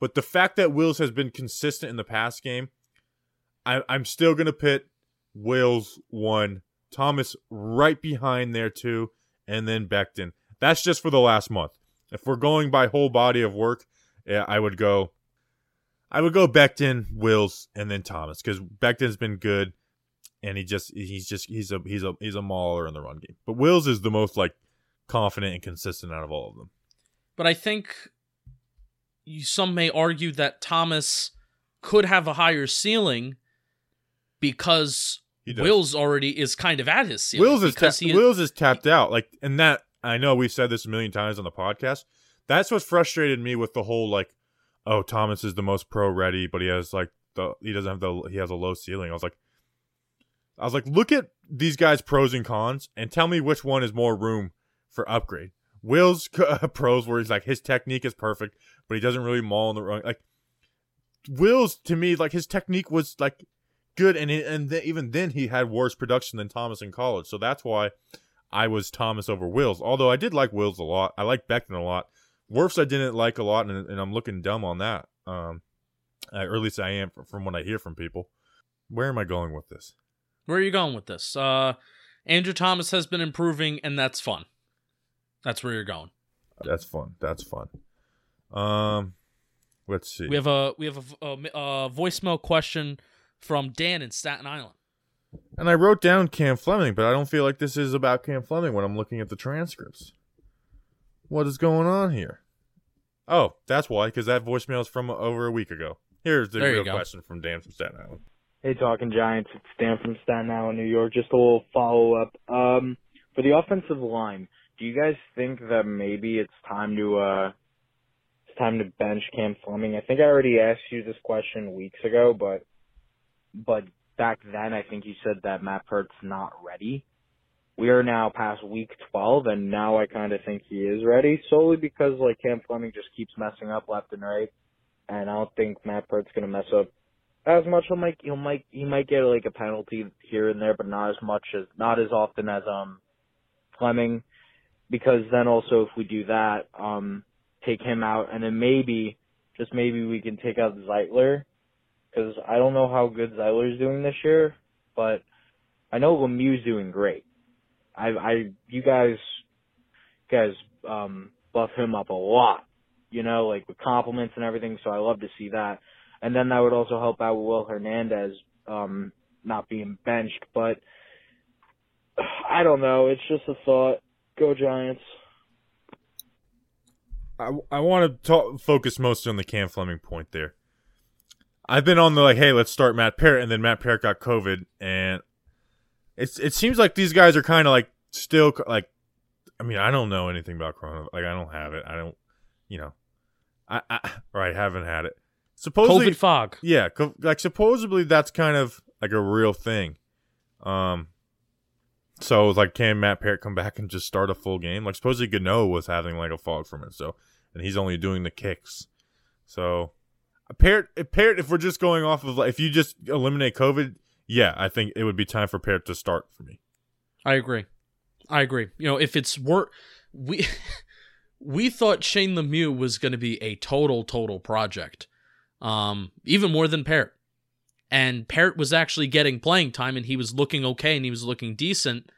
But the fact that Wills has been consistent in the pass game I, I'm still gonna pit Wills one, Thomas right behind there too, and then Becton. That's just for the last month. If we're going by whole body of work, I would go. I would go Becton, Wills, and then Thomas because Becton's been good, and he just he's just he's a he's a he's a mauler in the run game. But Wills is the most like confident and consistent out of all of them. But I think you, some may argue that Thomas could have a higher ceiling because Wills already is kind of at his ceiling. Wills is ta- Wills is tapped out. Like, and that I know we've said this a million times on the podcast. That's what frustrated me with the whole like, oh, Thomas is the most pro ready, but he has like the he doesn't have the he has a low ceiling. I was like, I was like, look at these guys' pros and cons, and tell me which one is more room for upgrade. Will's [LAUGHS] pros where he's like his technique is perfect, but he doesn't really maul in the wrong like. Will's to me like his technique was like good, and and th- even then he had worse production than Thomas in college. So that's why I was Thomas over Wills. Although I did like Wills a lot, I like Becton a lot. Wirfs I didn't like a lot, and, and I'm looking dumb on that. Um, or at least I am from what I hear from people. Where am I going with this? Where are you going with this? Uh, Andrew Thomas has been improving, and that's fun. That's where you're going. That's fun. That's fun. Um, let's see. We have a we have a, a, a voicemail question from Dan in Staten Island. And I wrote down Cam Fleming, but I don't feel like this is about Cam Fleming when I'm looking at the transcripts. What is going on here? Oh, that's why, because that voicemail is from over a week ago. Here's the there real question from Dan from Staten Island. Hey, Talking Giants. It's Dan from Staten Island, New York. Just a little follow up. Um, for the offensive line, do you guys think that maybe it's time to uh, it's time to bench Cam Fleming? I think I already asked you this question weeks ago, but but back then I think you said that Matt Peart's not ready. We are now past week 12, and now I kind of think he is ready, solely because like Cam Fleming just keeps messing up left and right, and I don't think Matt Peart's gonna mess up as much. He might he might he might get like a penalty here and there, but not as much as not as often as um Fleming, because then also if we do that, um take him out, and then maybe just maybe we can take out Zeitler because I don't know how good Zeitler's doing this year, but I know Lemieux's doing great. I, I, you guys, you guys, um, buff him up a lot, you know, like with compliments and everything. So I love to see that. and then that would also help out Will Hernandez um, not being benched. But I don't know. It's just a thought. Go Giants. I, I want to talk, focus mostly on the Cam Fleming point there. I've been on the like, hey, let's start Matt Parrott, and then Matt Parrott got COVID, and it's it seems like these guys are kind of like still like, I mean, I don't know anything about Corona, like I don't have it, I don't, you know, I, I or I haven't had it. Supposedly, COVID fog. Yeah, co- like supposedly that's kind of like a real thing. Um, so like, can Matt Parrott come back and just start a full game? Like supposedly Gano was having like a fog from it, so and he's only doing the kicks. So Parrott, Parrott, if we're just going off of like, if you just eliminate COVID, yeah, I think it would be time for Parrott to start for me. I agree. I agree. You know, if it's work, we [LAUGHS] we thought Shane Lemieux was going to be a total total project, um, even more than Parrott. And Parrott was actually getting playing time, and he was looking okay, and he was looking decent.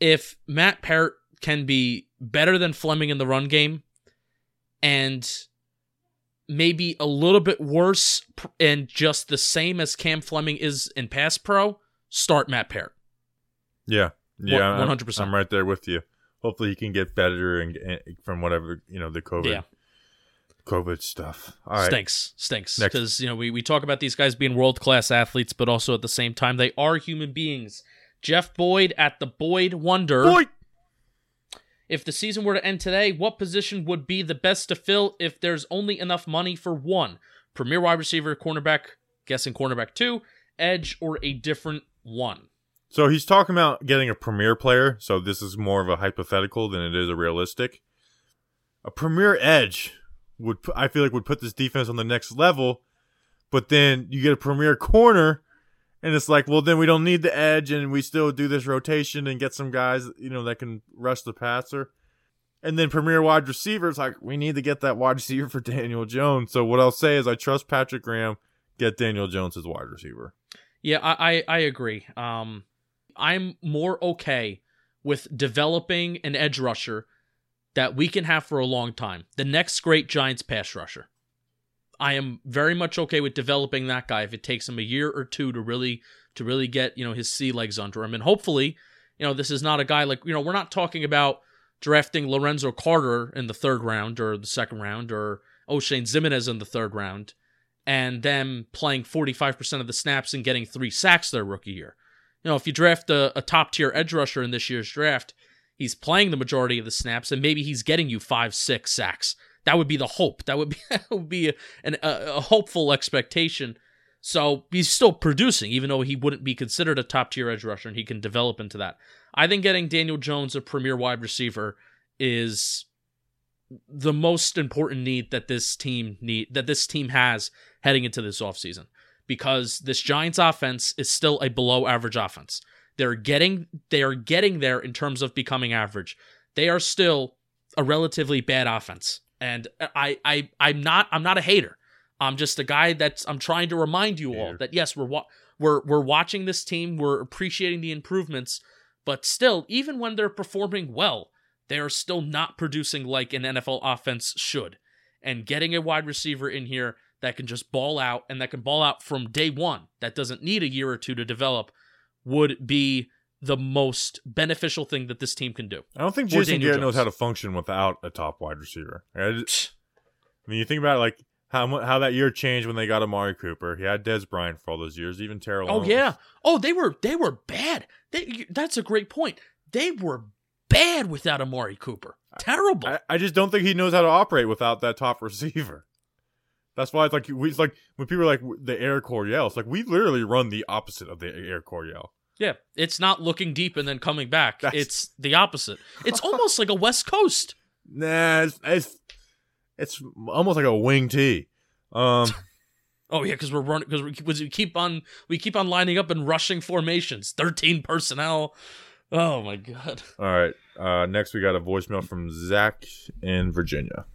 If Matt Parrott can be better than Fleming in the run game, and maybe a little bit worse and just the same as Cam Fleming is in pass pro, start Matt Parrott. Yeah. Yeah. One hundred percent. I'm right there with you. Hopefully he can get better and, and from whatever, you know, the COVID Yeah. COVID stuff. All right. Stinks, stinks. Because you know we, we talk about these guys being world class athletes, but also at the same time they are human beings. Jeff Boyd at the Boyd Wonder. Boyd! If the season were to end today, what position would be the best to fill if there's only enough money for one? Premier wide receiver, cornerback, guessing cornerback two, edge, or a different one? So he's talking about getting a premier player. So this is more of a hypothetical than it is a realistic. A premier edge would I feel like would put this defense on the next level, but then you get a premier corner, and it's like, well, then we don't need the edge, and we still do this rotation and get some guys, you know, that can rush the passer. And then premier wide receiver, it's like we need to get that wide [LAUGHS] receiver for Daniel Jones. So what I'll say is I trust Patrick Graham. Get Daniel Jones as wide receiver. Yeah, I, I, I agree. Um, I'm more okay with developing an edge rusher that we can have for a long time. The next great Giants pass rusher. I am very much okay with developing that guy if it takes him a year or two to really to really get, you know, his sea legs under him. And hopefully, you know, this is not a guy like, you know, we're not talking about drafting Lorenzo Carter in the third round or the second round or Oshane Ximines in the third round and them playing 45% of the snaps and getting three sacks their rookie year. You know, if you draft a, a top tier edge rusher in this year's draft, he's playing the majority of the snaps and maybe he's getting you five, six sacks. That would be the hope. That would be [LAUGHS] that would be a, an, a, a hopeful expectation. So he's still producing, even though he wouldn't be considered a top tier edge rusher, and he can develop into that. I think getting Daniel Jones a premier wide receiver is the most important need that this team need that this team has heading into this offseason because this Giants offense is still a below average offense. They're getting they are getting there in terms of becoming average. They are still a relatively bad offense. And I I I'm not I'm not a hater. I'm just a guy that's I'm trying to remind you all that yes, we're wa- we're we're watching this team, we're appreciating the improvements, but still even when they're performing well, they are still not producing like an NFL offense should. And getting a wide receiver in here that can just ball out and that can ball out from day one, that doesn't need a year or two to develop, would be the most beneficial thing that this team can do. I don't think Jason Garrett knows how to function without a top wide receiver. I, just- I mean, you think about like how how that year changed when they got Amari Cooper. He had Dez Bryant for all those years, even Terrell. Oh yeah. Oh, they were they were bad. They, that's a great point. They were bad without Amari Cooper. Terrible. I, I just don't think he knows how to operate without that top [LAUGHS] receiver. That's why it's like we it's like when people are like the Air Coryell, it's like we literally run the opposite of the Air Coryell. Yeah, it's not looking deep and then coming back. That's- It's the opposite. It's [LAUGHS] almost like a West Coast. Nah, it's it's, it's almost like a wing tee. Um, [LAUGHS] Oh yeah, because we're running because we, 'cause we keep on we keep on lining up and rushing formations. Thirteen personnel. Oh my god. all right. Uh, next we got a voicemail from Zach in Virginia.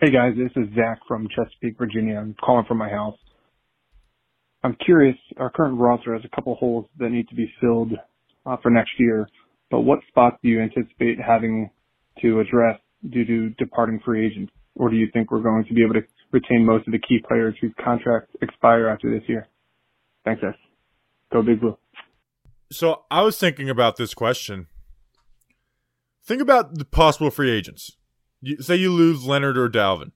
Hey guys, this is Zach from Chesapeake, Virginia. I'm calling from my house. I'm curious, our current roster has a couple holes that need to be filled uh, for next year, but what spots do you anticipate having to address due to departing free agents? Or do you think we're going to be able to retain most of the key players whose contracts expire after this year? Thanks, guys. Go Big Blue. So I was thinking about this question. Think about the possible free agents. You, say you lose Leonard or Dalvin.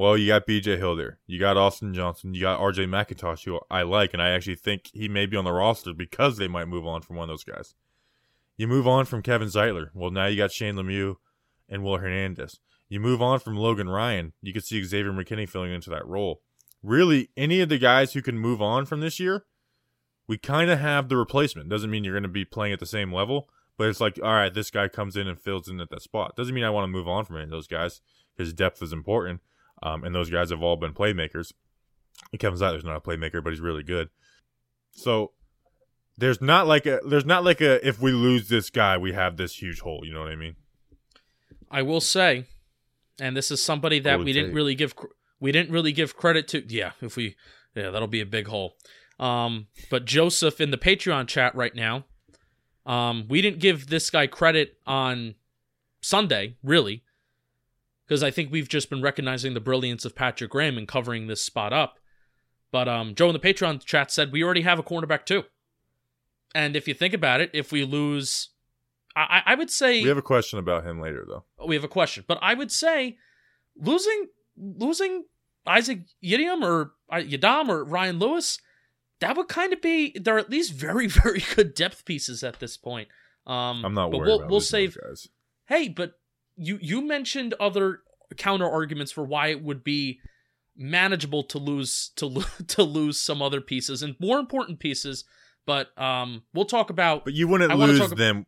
Well, you got BJ Hill there. You got Austin Johnson. You got RJ McIntosh, who I like, and I actually think he may be on the roster because they might move on from one of those guys. You move on from Kevin Zeitler. Well, now you got Shane Lemieux and Will Hernandez. You move on from Logan Ryan. You could see Xavier McKinney filling into that role. Really, any of the guys who can move on from this year, we kind of have the replacement. Doesn't mean you're going to be playing at the same level, but it's like, all right, this guy comes in and fills in at that spot. Doesn't mean I want to move on from any of those guys because depth is important. Um, and those guys have all been playmakers. Kevin Zeitler's not a playmaker, but he's really good. So there's not like a there's not like a if we lose this guy, we have this huge hole. You know what I mean? I will say, and this is somebody that Golden we didn't really give we didn't really give credit to. Yeah, if we yeah, that'll be a big hole. Um, but Joseph in the Patreon chat right now, um, we didn't give this guy credit on Sunday, really, because I think we've just been recognizing the brilliance of Patrick Graham and covering this spot up. But um, Joe in the Patreon chat said we already have a cornerback too. And if you think about it, if we lose, I, I would say We have a question about him later, though. we have a question, but I would say losing losing Isaac Yiadom or uh, Yiadom or Ryan Lewis, that would kind of be they're at least very [LAUGHS] very good depth pieces at this point. Um, I'm not but worried we'll, about we'll save. guys. Hey, but you you mentioned other counter arguments for why it would be manageable to lose to lo- [LAUGHS] to lose some other pieces and more important pieces. But um, we'll talk about. But you wouldn't I lose them.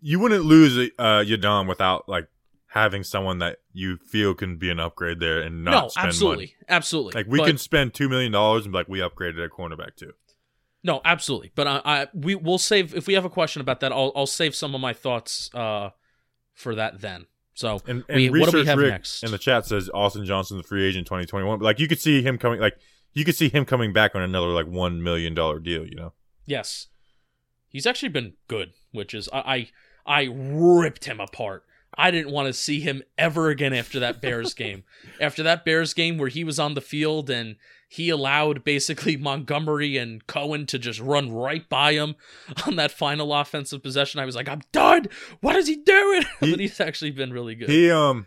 You wouldn't lose uh, Yiadom without like having someone that you feel can be an upgrade there and not no, spend absolutely, money. absolutely. Like we But- can spend two million dollars and be like we upgraded a cornerback too. No, absolutely. But I, I we will save if we have a question about that. I'll I'll save some of my thoughts uh for that then. So And, and we, research what do we have Rick next? in the chat says Austin Johnson the free agent 2021. But like you could see him coming like you could see him coming back on another like one million dollar deal. You know. yes, he's actually been good, which is I I, I ripped him apart. I didn't want to see him ever again after that Bears [LAUGHS] game. After that Bears game where he was on the field and he allowed basically Montgomery and Cohen to just run right by him on that final offensive possession, I was like, I'm done. What is he doing? [LAUGHS] but he's actually been really good. He um,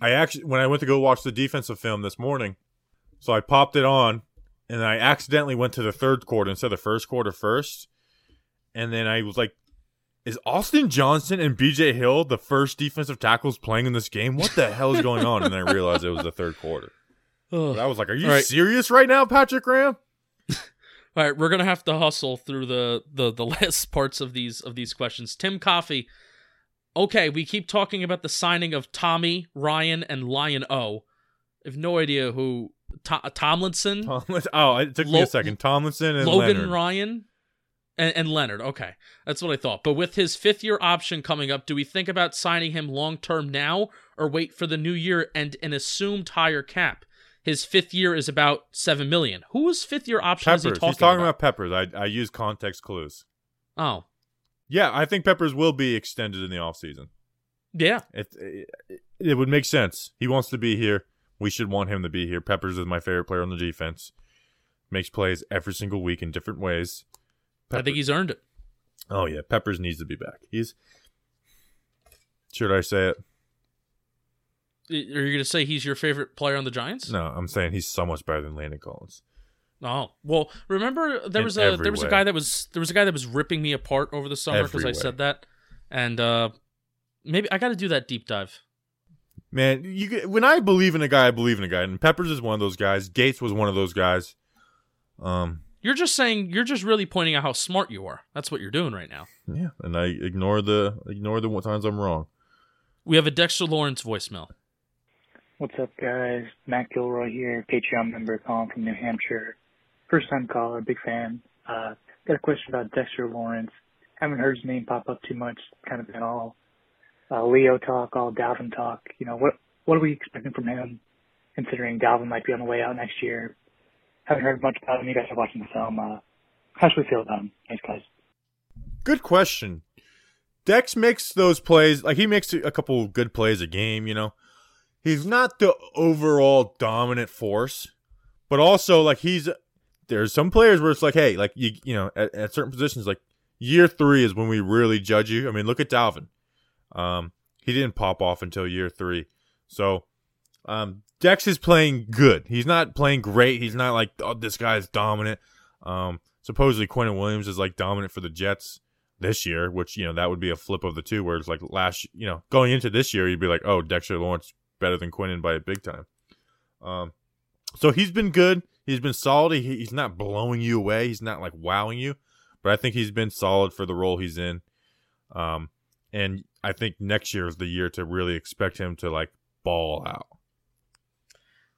I actually when I went to go watch the defensive film this morning, so I popped it on, and I accidentally went to the third quarter instead of the first quarter first, and then I was like, "Is Austin Johnson and B.J. Hill the first defensive tackles playing in this game? What the hell is going on?" And then I realized it was the third quarter. But I was like, "Are you right. serious right now, Patrick Graham?" All right, we're gonna have to hustle through the the the [LAUGHS] last parts of these of these questions. Tim Coffey. Okay, we keep talking about the signing of Tommy, Ryan, and Lion O. I have no idea who To- Tomlinson, Tomlin- oh, it took me a second. Tomlinson and Logan Leonard. Ryan, and, and Leonard. Okay, that's what I thought. But with his fifth year option coming up, do we think about signing him long term now, or wait for the new year and an assumed higher cap? His fifth year is about seven million. Whose fifth year option Peppers. is he talking, He's talking about? about Peppers. I I use context clues. Oh, Yeah, I think Peppers will be extended in the offseason. yeah. It, it it would make sense. He wants to be here. We should want him to be here. Peppers is my favorite player on the defense. Makes plays every single week in different ways. I think he's earned it. Oh yeah, Peppers needs to be back. He's should I say it? Are you going to say he's your favorite player on the Giants? No, I'm saying he's so much better than Landon Collins. Oh well, remember there In was a there was a guy that was there was a guy that was ripping me apart over the summer because I said that, and uh maybe I got to do that deep dive. Man, you when I believe in a guy, I believe in a guy, and Peppers is one of those guys. Gates was one of those guys. Um, You're just saying you're just really pointing out how smart you are. That's what you're doing right now. yeah, and I ignore the ignore the times I'm wrong. We have a Dexter Lawrence voicemail. What's up, guys? Matt Gilroy here, Patreon member calling from New Hampshire. First time caller, big fan. Uh, got a question about Dexter Lawrence. Haven't heard his name pop up too much. Kind of been all uh, Leo talk, all Dalvin talk. You know, what what are we expecting from him, considering Dalvin might be on the way out next year? Haven't heard much about him. You guys are watching the film. Uh, how should we feel about him? Thanks, guys. Good question. Dex makes those plays like he makes a couple good plays a game. You know, he's not the overall dominant force, but also like he's there's some players where it's like, hey, like you you know, at, at certain positions, like year three is when we really judge you. I mean, look at Dalvin. Um, he didn't pop off until year three. So um, Dex is playing good. He's not playing great. He's not like, oh, this guy's dominant. Um, supposedly Quinnen Williams is like dominant for the Jets this year, which you know that would be a flip of the two. Where it's like last, you know, going into this year, you'd be like, oh, Dexter Lawrence better than Quinnen by a big time. Um, so he's been good. He's been solid. He, he's not blowing you away. He's not like wowing you, but I think he's been solid for the role he's in. Um, and I think next year is the year to really expect him to like ball out.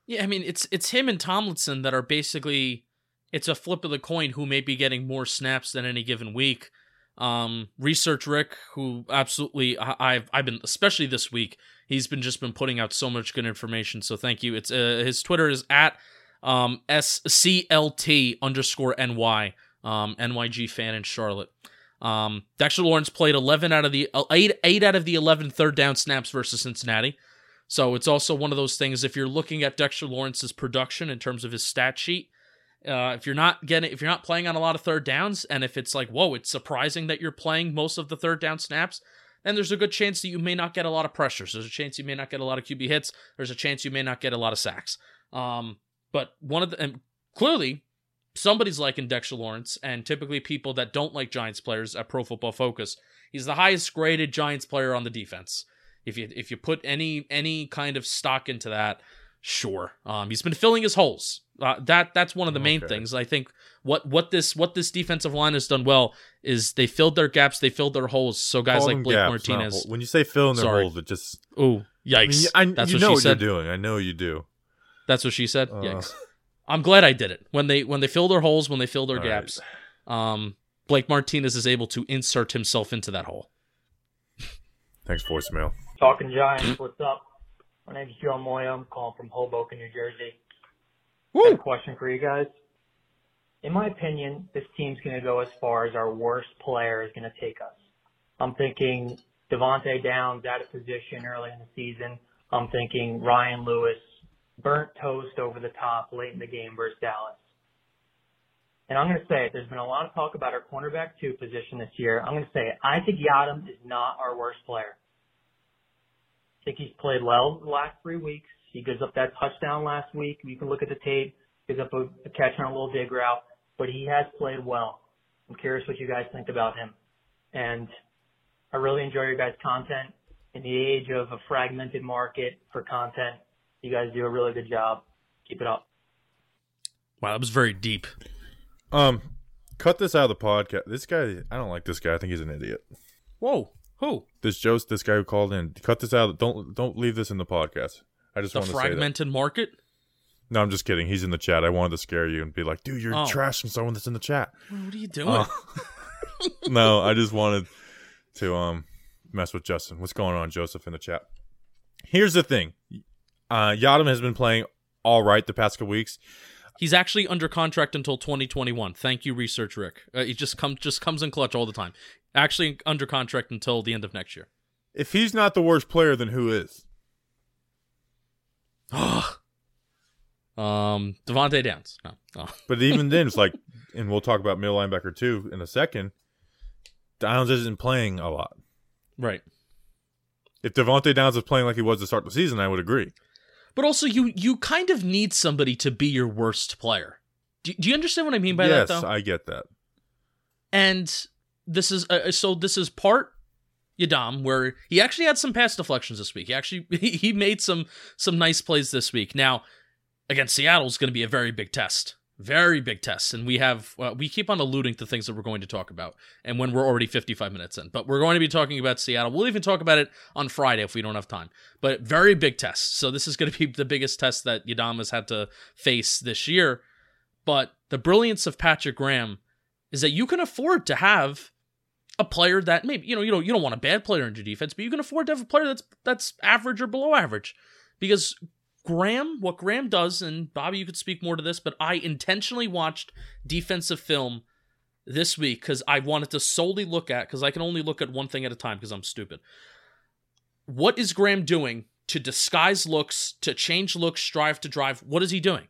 Yeah, I mean it's it's him and Tomlinson that are basically it's a flip of the coin who may be getting more snaps than any given week. Um, Research Rick, who absolutely I, have I've been especially this week, he's been just been putting out so much good information. So thank you. It's uh, his Twitter is at um sclt underscore ny um nyg fan in Charlotte. Um, Dexter Lawrence played 11 out of the eight eight out of the 11 third down snaps versus Cincinnati. So it's also one of those things. If you're looking at Dexter Lawrence's production in terms of his stat sheet, uh, if you're not getting, if you're not playing on a lot of third downs, and if it's like, whoa, it's surprising that you're playing most of the third down snaps, then there's a good chance that you may not get a lot of pressures. There's a chance you may not get a lot of QB hits. There's a chance you may not get a lot of sacks. Um, but one of the and clearly somebody's liking Dexter Lawrence, and typically people that don't like Giants players at Pro Football Focus, he's the highest graded Giants player on the defense. If you if you put any any kind of stock into that, sure. Um, he's been filling his holes. Uh, that that's one of the main okay. things. I think what what this what this defensive line has done well is they filled their gaps, they filled their holes. So guys Call like Blake gaps, Martinez. When you say filling their Sorry. holes, it just oh yikes. I mean, I, that's you what know what said. you're doing. I know you do. That's what she said. Uh. Yikes. I'm glad I did it. When they when they fill their holes, when they fill their All gaps, right. um, Blake Martinez is able to insert himself into that hole. Thanks, voicemail. Talking Giants, what's up? My name is Joe Moya. I'm calling from Hoboken, New Jersey. Woo! Got a question for you guys. In my opinion, this team's going to go as far as our worst player is going to take us. I'm thinking Devante Downs out of position early in the season. I'm thinking Ryan Lewis burnt toast over the top late in the game versus Dallas. And I'm going to say it. There's been a lot of talk about our cornerback two position this year. I'm going to say it. I think Yiadom is not our worst player think he's played well the last three weeks. He gives up that touchdown last week. You can look at the tape. Gives up a, a catch on a little dig route, but he has played well. I'm curious what you guys think about him. And I really enjoy your guys' content. In the age of a fragmented market for content, you guys do a really good job. Keep it up. Wow, that was very deep. Um, cut this out of the podcast. This guy, I don't like this guy. I think he's an idiot. Whoa. Who? This Joe, this guy who called in. Cut this out. Don't don't leave this in the podcast. I just the want to fragmented market. No, I'm just kidding. He's in the chat. I wanted to scare you and be like, dude, you're oh. trashing someone that's in the chat. What are you doing? Uh, [LAUGHS] no, I just wanted to um mess with Justin. What's going on, Joseph, in the chat? Here's the thing. Uh Yiadom has been playing all right the past couple weeks. He's actually under contract until 2021. Thank you, Research Rick. Uh, he just comes just comes in clutch all the time. Actually, under contract until the end of next year. If he's not the worst player, then who is? [SIGHS] um, Devante Downs. No. Oh. but even then, it's like, [LAUGHS] and we'll talk about middle linebacker too in a second. Downs isn't playing a lot. Right. If Devante Downs was playing like he was to start the season, I would agree. But also, you you kind of need somebody to be your worst player. Do, do you understand what I mean by yes, that? Yes, I get that. And this is uh, so this is part Yiadom where he actually had some pass deflections this week. He actually [LAUGHS] he made some some nice plays this week. Now against Seattle is going to be a very big test. Very big tests, and we have uh, we keep on alluding to things that we're going to talk about, and when we're already 55 minutes in, but we're going to be talking about Seattle. We'll even talk about it on Friday if we don't have time. But very big tests. So this is going to be the biggest test that Yiadom has had to face this year. But the brilliance of Patrick Graham is that you can afford to have a player that maybe you know you don't you don't want a bad player in your defense, but you can afford to have a player that's that's average or below average, because Graham, what Graham does, and Bobby, you could speak more to this, but I intentionally watched defensive film this week because I wanted to solely look at because I can only look at one thing at a time because I'm stupid. What is Graham doing to disguise looks, to change looks, strive to drive. What is he doing?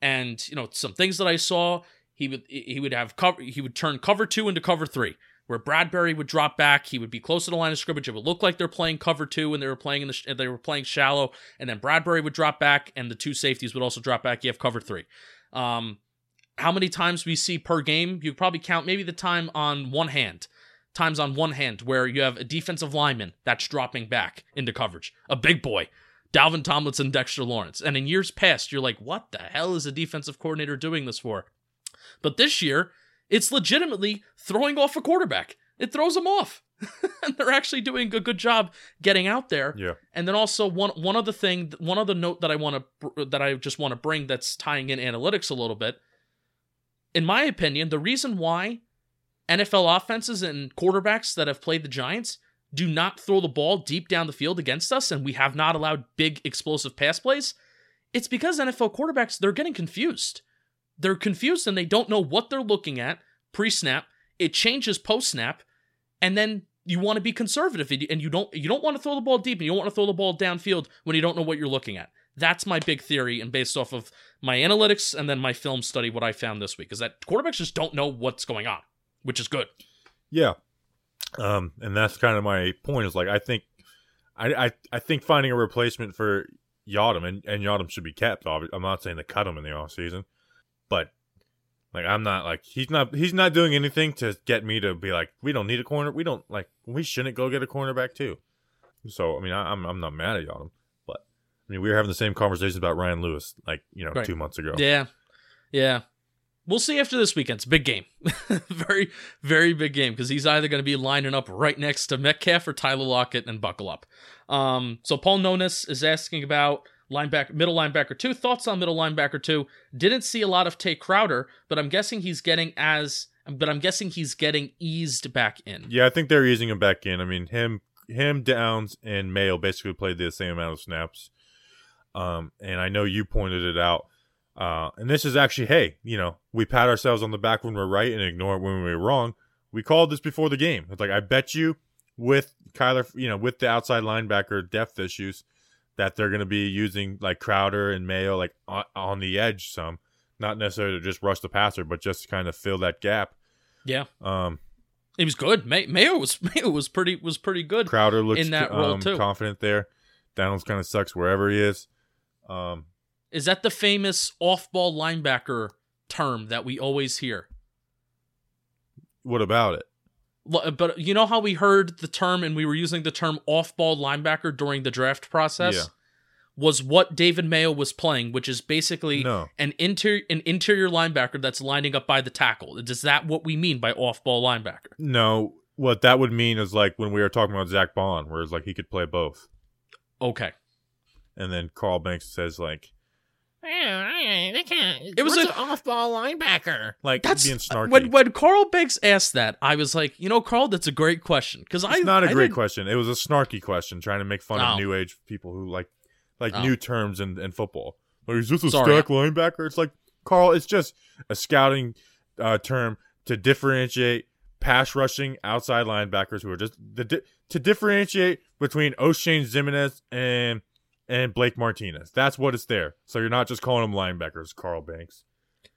And you know, some things that I saw, he would he would have cover he would turn cover two into cover three, where Bradbury would drop back. He would be close to the line of scrimmage. It would look like they're playing cover two and they were playing in the they were playing shallow, and then Bradbury would drop back, and the two safeties would also drop back. You have cover three. Um, how many times we see per game? You probably count maybe the time on one hand times on one hand where you have a defensive lineman that's dropping back into coverage, a big boy, Dalvin Tomlinson, Dexter Lawrence. And in years past, you're like, what the hell is a defensive coordinator doing this for? But this year, it's legitimately throwing off a quarterback. It throws them off. [LAUGHS] and they're actually doing a good job getting out there. Yeah. And then also one one other thing, one other note that I want to that I just want to bring that's tying in analytics a little bit. In my opinion, the reason why NFL offenses and quarterbacks that have played the Giants do not throw the ball deep down the field against us and we have not allowed big explosive pass plays, it's because NFL quarterbacks they're getting confused. They're confused and they don't know what they're looking at pre-snap. It changes post-snap and then you want to be conservative and you don't you don't want to throw the ball deep and you don't want to throw the ball downfield when you don't know what you're looking at. That's my big theory and based off of my analytics and then my film study what I found this week is that quarterbacks just don't know what's going on which is good. Yeah. Um, and that's kind of my point is like I think I I, I think finding a replacement for Yiadom and, and Yiadom should be kept. I'm not saying to cut him in the off season, but like I'm not like he's not he's not doing anything to get me to be like we don't need a corner. We don't like we shouldn't go get a cornerback too. So I mean I, am I'm not mad at Yiadom, but I mean we were having the same conversations about Ryan Lewis like you know Right. two months ago. Yeah. Yeah. We'll see after this weekend's big game. [LAUGHS] very, very big game because he's either going to be lining up right next to Metcalf or Tyler Lockett and buckle up. Um, so Paul Nonis is asking about linebacker, middle linebacker two. Thoughts on middle linebacker two? Didn't see a lot of Tae Crowder, but I'm guessing he's getting as, but I'm guessing he's getting eased back in. Yeah, I think they're easing him back in. I mean, him, him, Downs, and Mayo basically played the same amount of snaps. Um, and I know you pointed it out. Uh, and this is actually, hey, you know, we pat ourselves on the back when we're right and ignore it when we're wrong. We called this before the game. It's like I bet you with Kyler, you know, with the outside linebacker depth issues, that they're going to be using like Crowder and Mayo like on, on the edge some, not necessarily to just rush the passer, but just to kind of fill that gap. Yeah. Um, He was good. May- Mayo was [LAUGHS] Mayo was pretty was pretty good. Crowder looks in that role um, too. confident there. Downs kind of sucks wherever he is. Um, Is that the famous off-ball linebacker term that we always hear? what about it? L- uh, But you know how we heard the term and we were using the term off-ball linebacker during the draft process? Yeah. Was what David Mayo was playing, which is basically No. an inter an interior linebacker that's lining up by the tackle. Is that what we mean by off-ball linebacker? No, what that would mean is like when we were talking about Zack Baun, where it's like he could play both. Okay. And then Carl Banks says like They can't. It was What's a- an off-ball linebacker. like That's being snarky. when when Carl Banks asked that, I was like, you know, Carl, that's a great question because I it's not a I great didn't- question. It was a snarky question, trying to make fun Oh. of new age people who like like Oh. new terms in, in football. Like, is this a Sorry. stack linebacker? It's like Carl. It's just a scouting uh, term to differentiate pass rushing outside linebackers who are just the, di- to differentiate between Oshane Ximines and and Blake Martinez. That's what it's there. So you're not just calling them linebackers, Carl Banks.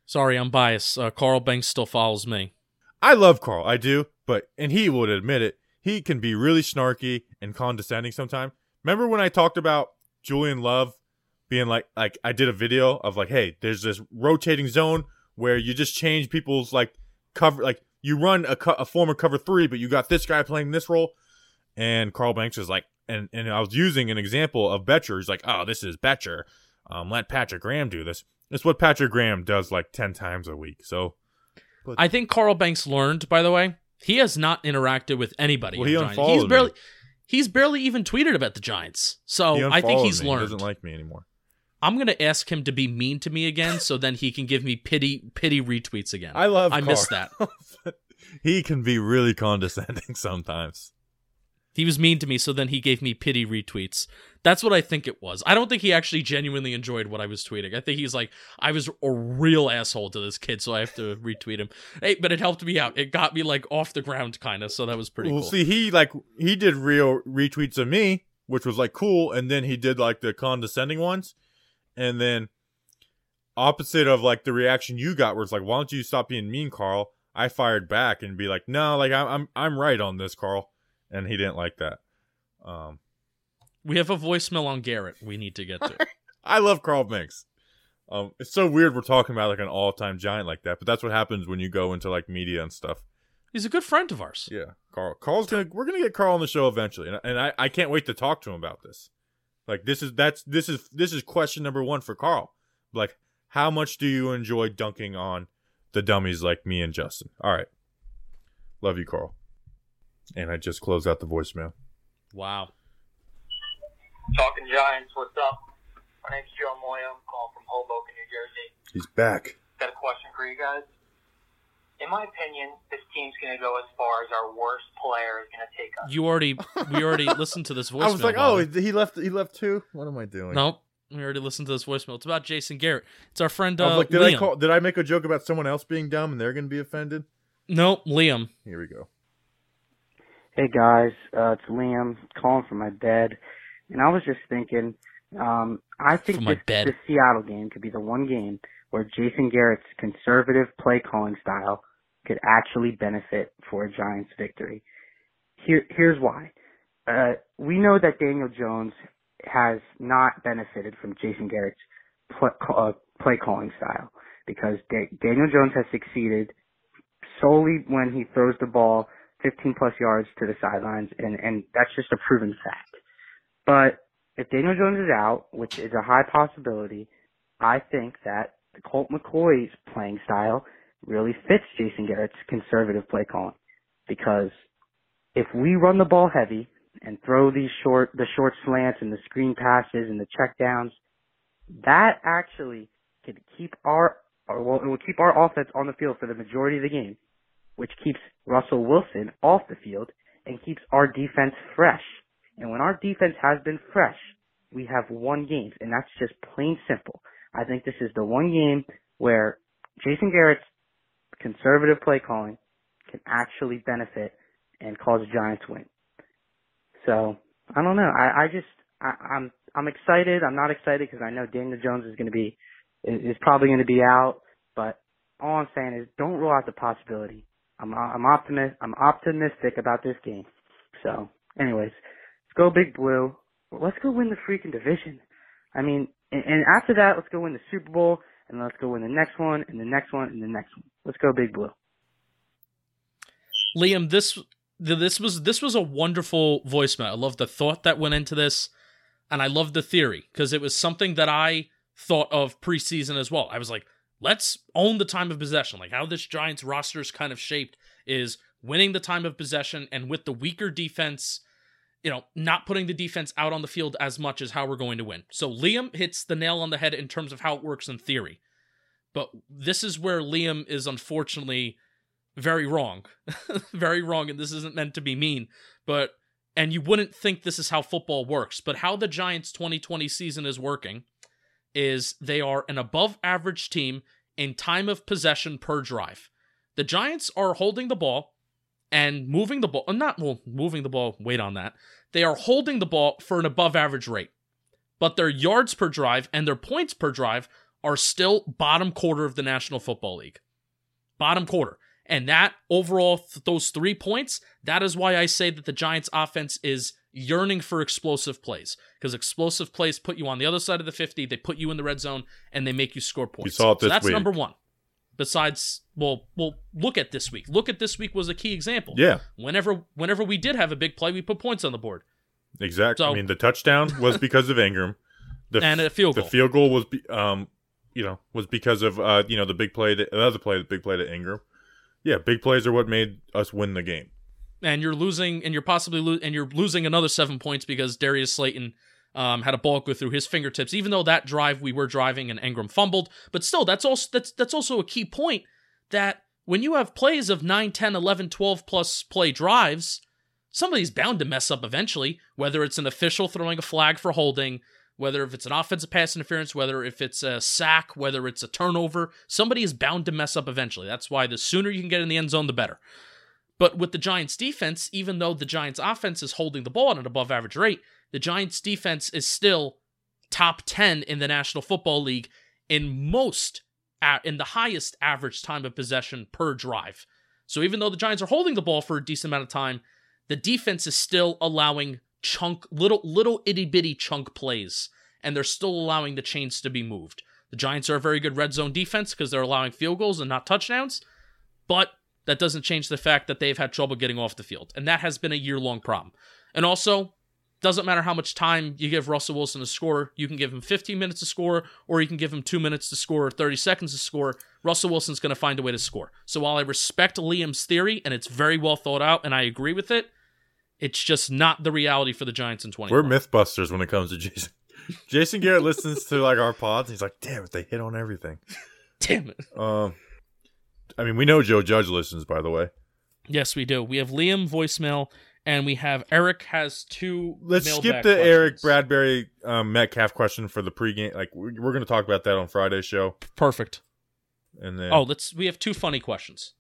Sorry, I'm biased. Uh, Carl Banks still follows me. I love Carl, I do, but and he would admit it, he can be really snarky and condescending sometimes. Remember when I talked about Julian Love being like like I did a video of like, hey, there's this rotating zone where you just change people's like cover like you run a, co- a former cover three, but you got this guy playing this role, and Carl Banks is like, and and I was using an example of Bettcher. He's like, oh, this is Bettcher. Um, let Patrick Graham do this. It's what Patrick Graham does like ten times a week. So I think Carl Banks learned, by the way, he has not interacted with anybody. Well, he the Giants. unfollowed He's me. barely he's barely even tweeted about the Giants. So I think he's me. He learned. doesn't like me anymore. I'm gonna ask him to be mean to me again, so then he can give me pity pity retweets again. I love. I missed that. [LAUGHS] He can be really condescending [LAUGHS] sometimes. He was mean to me, so then he gave me pity retweets. That's what I think it was. I don't think he actually genuinely enjoyed what I was tweeting. I think he's like, I was a real asshole to this kid, so I have to [LAUGHS] retweet him. Hey, but it helped me out. It got me like off the ground, kind of. So that was pretty well, cool. see, he like he did real retweets of me which was like cool, and then he did like the condescending ones, and then opposite of like the reaction you got, where it's like, why don't you stop being mean, Carl? I fired back and be like, no, like I'm I'm I'm right on this, Carl, and he didn't like that. Um, We have a voicemail on Garrett we need to get to. [LAUGHS] I love Carl Minks. Um, it's so weird we're talking about like an all-time giant like that, but that's what happens when you go into like media and stuff. He's a good friend of ours. Yeah, Carl. Carl's gonna we're gonna get Carl on the show eventually, and, and I I can't wait to talk to him about this. Like this is that's this is this is question number one for Carl. Like, how much do you enjoy dunking on the dummies like me and Justin? All right, love you, Carl. And I just closed out the voicemail. Wow. Talking Giants, what's up? My name's Joe Moya. I'm calling from Hoboken, New Jersey. He's back. Got a question for you guys. In my opinion, this team's going to go as far as our worst player is going to take us. You already we already [LAUGHS] listened to this voicemail. I was like, oh, Bobby. he left. He left too. What am I doing? Nope. We already listened to this voicemail. It's about Jason Garrett. It's our friend I was uh, like, did Liam. I call? Did I make a joke about someone else being dumb and they're gonna be offended? Nope, Liam. Here we go. Hey guys, uh, it's Liam calling from my bed, and I was just thinking, um, I think this, this Seattle game could be the one game where Jason Garrett's conservative play calling style could actually benefit for a Giants victory. Here, here's why. Uh, we know that Daniel Jones has not benefited from Jason Garrett's pl- uh, play calling style because da- Daniel Jones has succeeded solely when he throws the ball 15 plus yards to the sidelines, and, and that's just a proven fact. But if Daniel Jones is out, which is a high possibility, I think that Colt McCoy's playing style really fits Jason Garrett's conservative play calling because if we run the ball heavy and throw these short, the short slants and the screen passes and the checkdowns, that actually could keep our, or well, it will keep our offense on the field for the majority of the game, which keeps Russell Wilson off the field and keeps our defense fresh. And when our defense has been fresh, we have won games, and that's just plain simple. I think this is the one game where Jason Garrett's conservative play calling can actually benefit and cause the Giants win. So I don't know. I, I just I, I'm I'm excited. I'm not excited because I know Daniel Jones is going to be is, is probably going to be out. But all I'm saying is don't rule out the possibility. I'm I'm optimist. I'm optimistic about this game. So, anyways, let's go Big Blue. Let's go win the freaking division. I mean, and, and after that, let's go win the Super Bowl, and let's go win the next one, and the next one, and the next one. Let's go Big Blue. Liam, this this was this was a wonderful voicemail. I love the thought that went into this, and I love the theory because it was something that I thought of preseason as well. I was like, let's own the time of possession. Like how this Giants roster is kind of shaped is winning the time of possession, and with the weaker defense, you know, not putting the defense out on the field as much as how we're going to win. So Liam hits the nail on the head in terms of how it works in theory. But this is where Liam is unfortunately very wrong. [LAUGHS] very wrong, and this isn't meant to be mean, but and you wouldn't think this is how football works, but how the Giants 2020 season is working is they are an above average team in time of possession per drive. The Giants are holding the ball and moving the ball, not well, moving the ball, wait on that. They are holding the ball for an above average rate. But their yards per drive and their points per drive are still bottom quarter of the National Football League. Bottom quarter. And that overall, th- those three points, that is why I say that the Giants offense is yearning for explosive plays. Because explosive plays put you on the other side of the 50, they put you in the red zone, and they make you score points. You saw it so this that's week. number one. Besides, well, well, look at this week. Look at this week was a key example. Yeah. Whenever, whenever we did have a big play, we put points on the board. Exactly. So- I mean, the touchdown was because of Engram. The, [LAUGHS] And a field goal. The field goal was, um, you know, was because of uh, you know, the big play, that, the other play, the big play to Engram. Yeah, big plays are what made us win the game. And you're losing, and you're possibly lo- and you're losing another seven points because Darius Slayton um, had a ball go through his fingertips. Even though that drive we were driving and Engram fumbled, but still, that's also that's that's also a key point that when you have plays of 9, 10, 11, 12 plus play drives, somebody's bound to mess up eventually. Whether it's an official throwing a flag for holding, whether if it's an offensive pass interference, whether if it's a sack, whether it's a turnover, somebody is bound to mess up eventually. That's why the sooner you can get in the end zone, the better. But with the Giants defense, even though the Giants offense is holding the ball at an above average rate, the Giants defense is still top 10 in the National Football League in most in the highest average time of possession per drive. So even though the Giants are holding the ball for a decent amount of time, the defense is still allowing chunk little little itty bitty chunk plays and they're still allowing the chains to be moved. The Giants are a very good red zone defense because they're allowing field goals and not touchdowns, but that doesn't change the fact that they've had trouble getting off the field. And that has been a year long problem. And also, doesn't matter how much time you give Russell Wilson to score. You can give him 15 minutes to score, or you can give him two minutes to score, or 30 seconds to score. Russell Wilson's going to find a way to score. So while I respect Liam's theory, and it's very well thought out, and I agree with it, it's just not the reality for the Giants in 20. We're MythBusters when it comes to Jason. Jason Garrett listens to like our pods. And he's like, "Damn it, they hit on everything." [LAUGHS] Damn it. Um, I mean, we know Joe Judge listens, by the way. Yes, we do. We have Liam voicemail, and we have Eric has two. Let's skip the questions. Eric Bradbury um, Metcalf question for the pregame. Like we're, we're going to talk about that on Friday's show. Perfect. And then Oh, let's. We have two funny questions.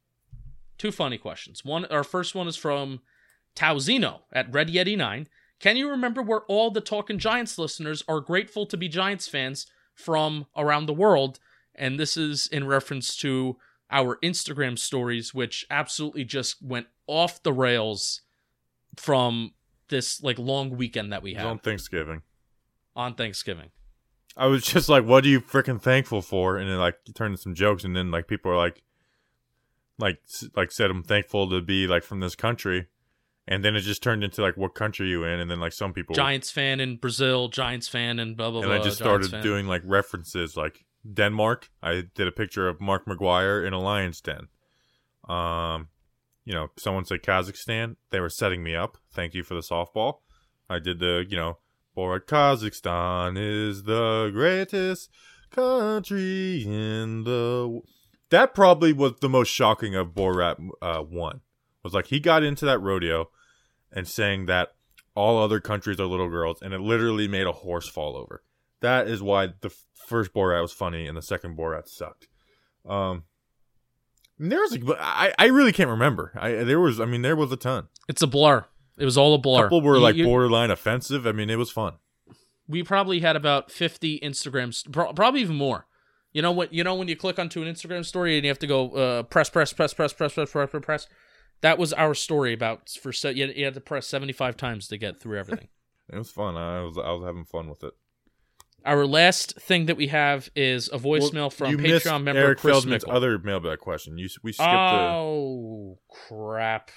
Two funny questions. One, our first one is from Tauzino at Red Yeti Nine. Can you remember where all the Talking Giants listeners are grateful to be Giants fans from around the world? And this is in reference to our Instagram stories, which absolutely just went off the rails from this like long weekend that we had on Thanksgiving. on Thanksgiving. I was just like, "What are you freaking thankful for?" And then like you turned some jokes, and then like people are like, like like said, "I'm thankful to be like from this country," and then it just turned into like, "What country are you in?" And then like some people, Giants fan in Brazil, Giants fan in blah blah and blah. I just started doing like references, like Denmark. I did a picture of Mark McGwire in a lion's den. Um, you know, someone said Kazakhstan. They were setting me up. Thank you for the softball. I did the, you know, Borat Kazakhstan is the greatest country in the. w-" That probably was the most shocking of Borat uh, one. Was like he got into that rodeo and saying that all other countries are little girls, and it literally made a horse fall over. That is why the f- first Borat was funny and the second Borat sucked. Um, there was, but I, I really can't remember. I there was, I mean, there was a ton. It's a blur. It was all a blur. couple were You- like you- borderline offensive. I mean, it was fun. we probably had about 50 Instagrams, pro- probably even more. You know what? You know when you click onto an Instagram story and you have to go uh, press, press, press, press, press, press, press, press, press. That was our story about for se- you had- you had to press 75 times to get through everything. [LAUGHS] It was fun. I was I was having fun with it. Our last thing that we have is a voicemail Well, from Patreon member Eric Chris Feldman's Mickle. other mailbag question. You we skipped oh crap!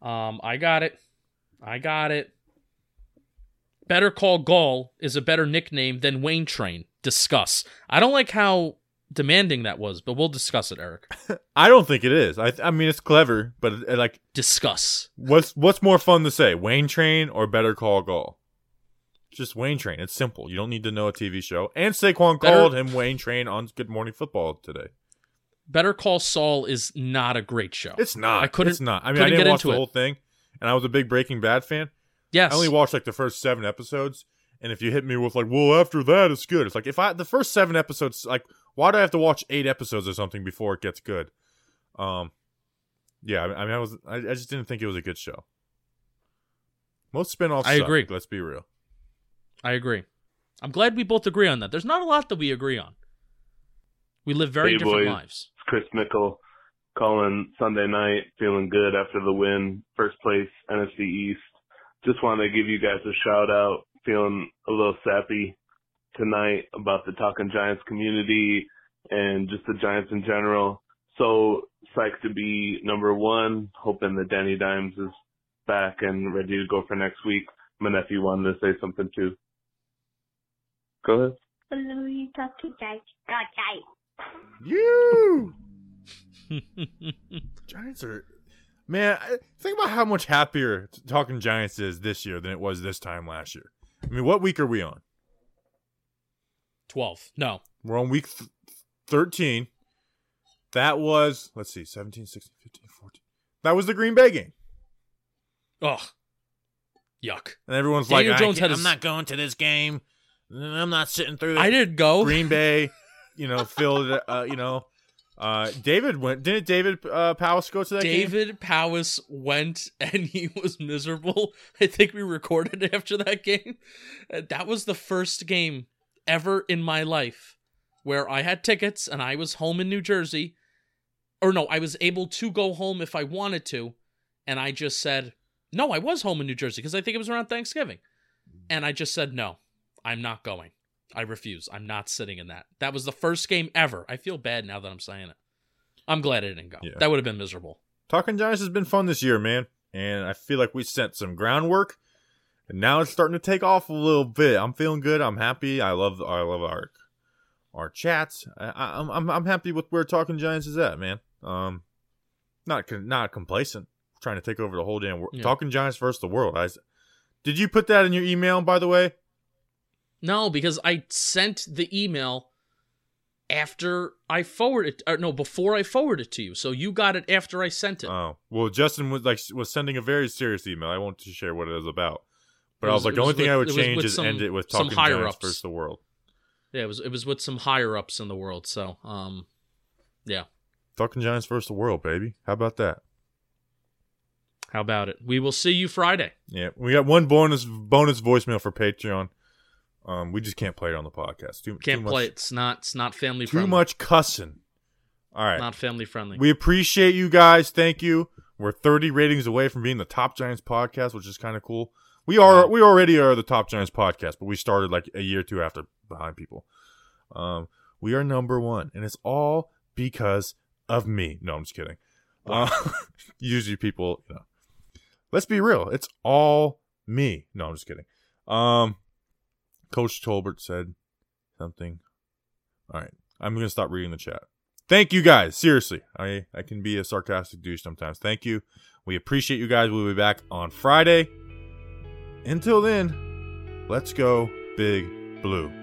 Um, I got it. I got it. Better Call Gaul is a better nickname than Wayne Train. Discuss. I don't like how demanding that was, but we'll discuss it, Eric. [LAUGHS] I don't think it is. I I mean, it's clever, but it, like discuss. What's what's more fun to say, Wayne Train or Better Call Gaul? Just Wayne Train. It's simple. You don't need to know a TV show. And Saquon Better- called him Wayne Train on Good Morning Football today. Better Call Saul is not a great show. It's not. I couldn't. It's not. I mean, I didn't get watch into the it. whole thing, and I was a big Breaking Bad fan. Yes. I only watched like the first seven episodes, and if you hit me with like, "Well, after that, it's good," it's like if I the first seven episodes, like, why do I have to watch eight episodes or something before it gets good? Um, yeah, I I mean, I was, I, I just didn't think it was a good show. Most spinoffs. I suck, agree. Let's be real. I agree. I'm glad we both agree on that. There's not a lot that we agree on. We live very hey different boys, lives. It's Chris Mickle calling Sunday night, feeling good after the win, first place NFC East. Just wanted to give you guys a shout out, feeling a little sappy tonight about the Talking Giants community and just the Giants in general. So psyched to be number one, hoping that Danny Dimes is back and ready to go for next week. My nephew wanted to say something too. Go ahead. Hello, you talk to guys. [LAUGHS] God, guys. You Giants are man. I- Think about how much happier talking Giants is this year than it was this time last year. I mean, what week are we on? 12. No. We're on week th- 13. That was, let's see, 17, 16, 15, 14. That was the Green Bay game. Ugh. Yuck. And everyone's Daniel like, Jones I had am his- not going to this game. I'm not sitting through this. I didn't go. Green Bay, you know, filled, uh, you know, Uh, David went. Didn't David uh, Powis go to that game? David Powis went and he was miserable. I think we recorded after that game. Uh, That was the first game ever in my life where I had tickets and I was home in New Jersey. Or no, I was able to go home if I wanted to. And I just said, no, I was home in New Jersey because I think it was around Thanksgiving. And I just said, no, I'm not going. I refuse. I'm not sitting in that. That was the first game ever. I feel bad now that I'm saying it. I'm glad I didn't go. Yeah. That would have been miserable. Talking Giants has been fun this year, man, and I feel like we set some groundwork, and now it's starting to take off a little bit. I'm feeling good. I'm happy. I love I love our our chats. I, I, I'm I'm I'm happy with where Talking Giants is at, man. Um, not not complacent, trying to take over the whole damn world. Yeah. Talking Giants versus the world. I, did you put that in your email, by the way? No, because I sent the email after I forwarded or no, before I forwarded it to you. So you got it after I sent it. Oh well, Justin was like was sending a very serious email. I won't share what it was about, but It I was- was like, it the was only thing with- I would change is some- end it with some Talking higher Giants ups. versus the world. yeah, it was it was with some higher ups in the world. So, um yeah. Talking Giants versus the world, baby. How about that? How about it? We will see you Friday. Yeah, we got one bonus bonus voicemail for Patreon. Um, we just can't play it on the podcast. Too, Can't too play much, it. It's not it's not family friendly. Too friendly. much cussing. All right, Not family friendly. we appreciate you guys. Thank you. We're 30 ratings away from being the top Giants podcast, which is kind of cool. We are we already are the top Giants podcast, but we started like a year or two after behind people. Um, we are number one, and it's all because of me. No, I'm just kidding. Uh, [LAUGHS] usually people, you know, let's be real. It's all me. No, I'm just kidding. Um, Coach Tolbert said something. All right, I'm gonna stop reading the chat. Thank you guys. Seriously, I I can be a sarcastic douche sometimes. Thank you. We appreciate you guys. We'll be back on Friday. Until then, let's go big blue.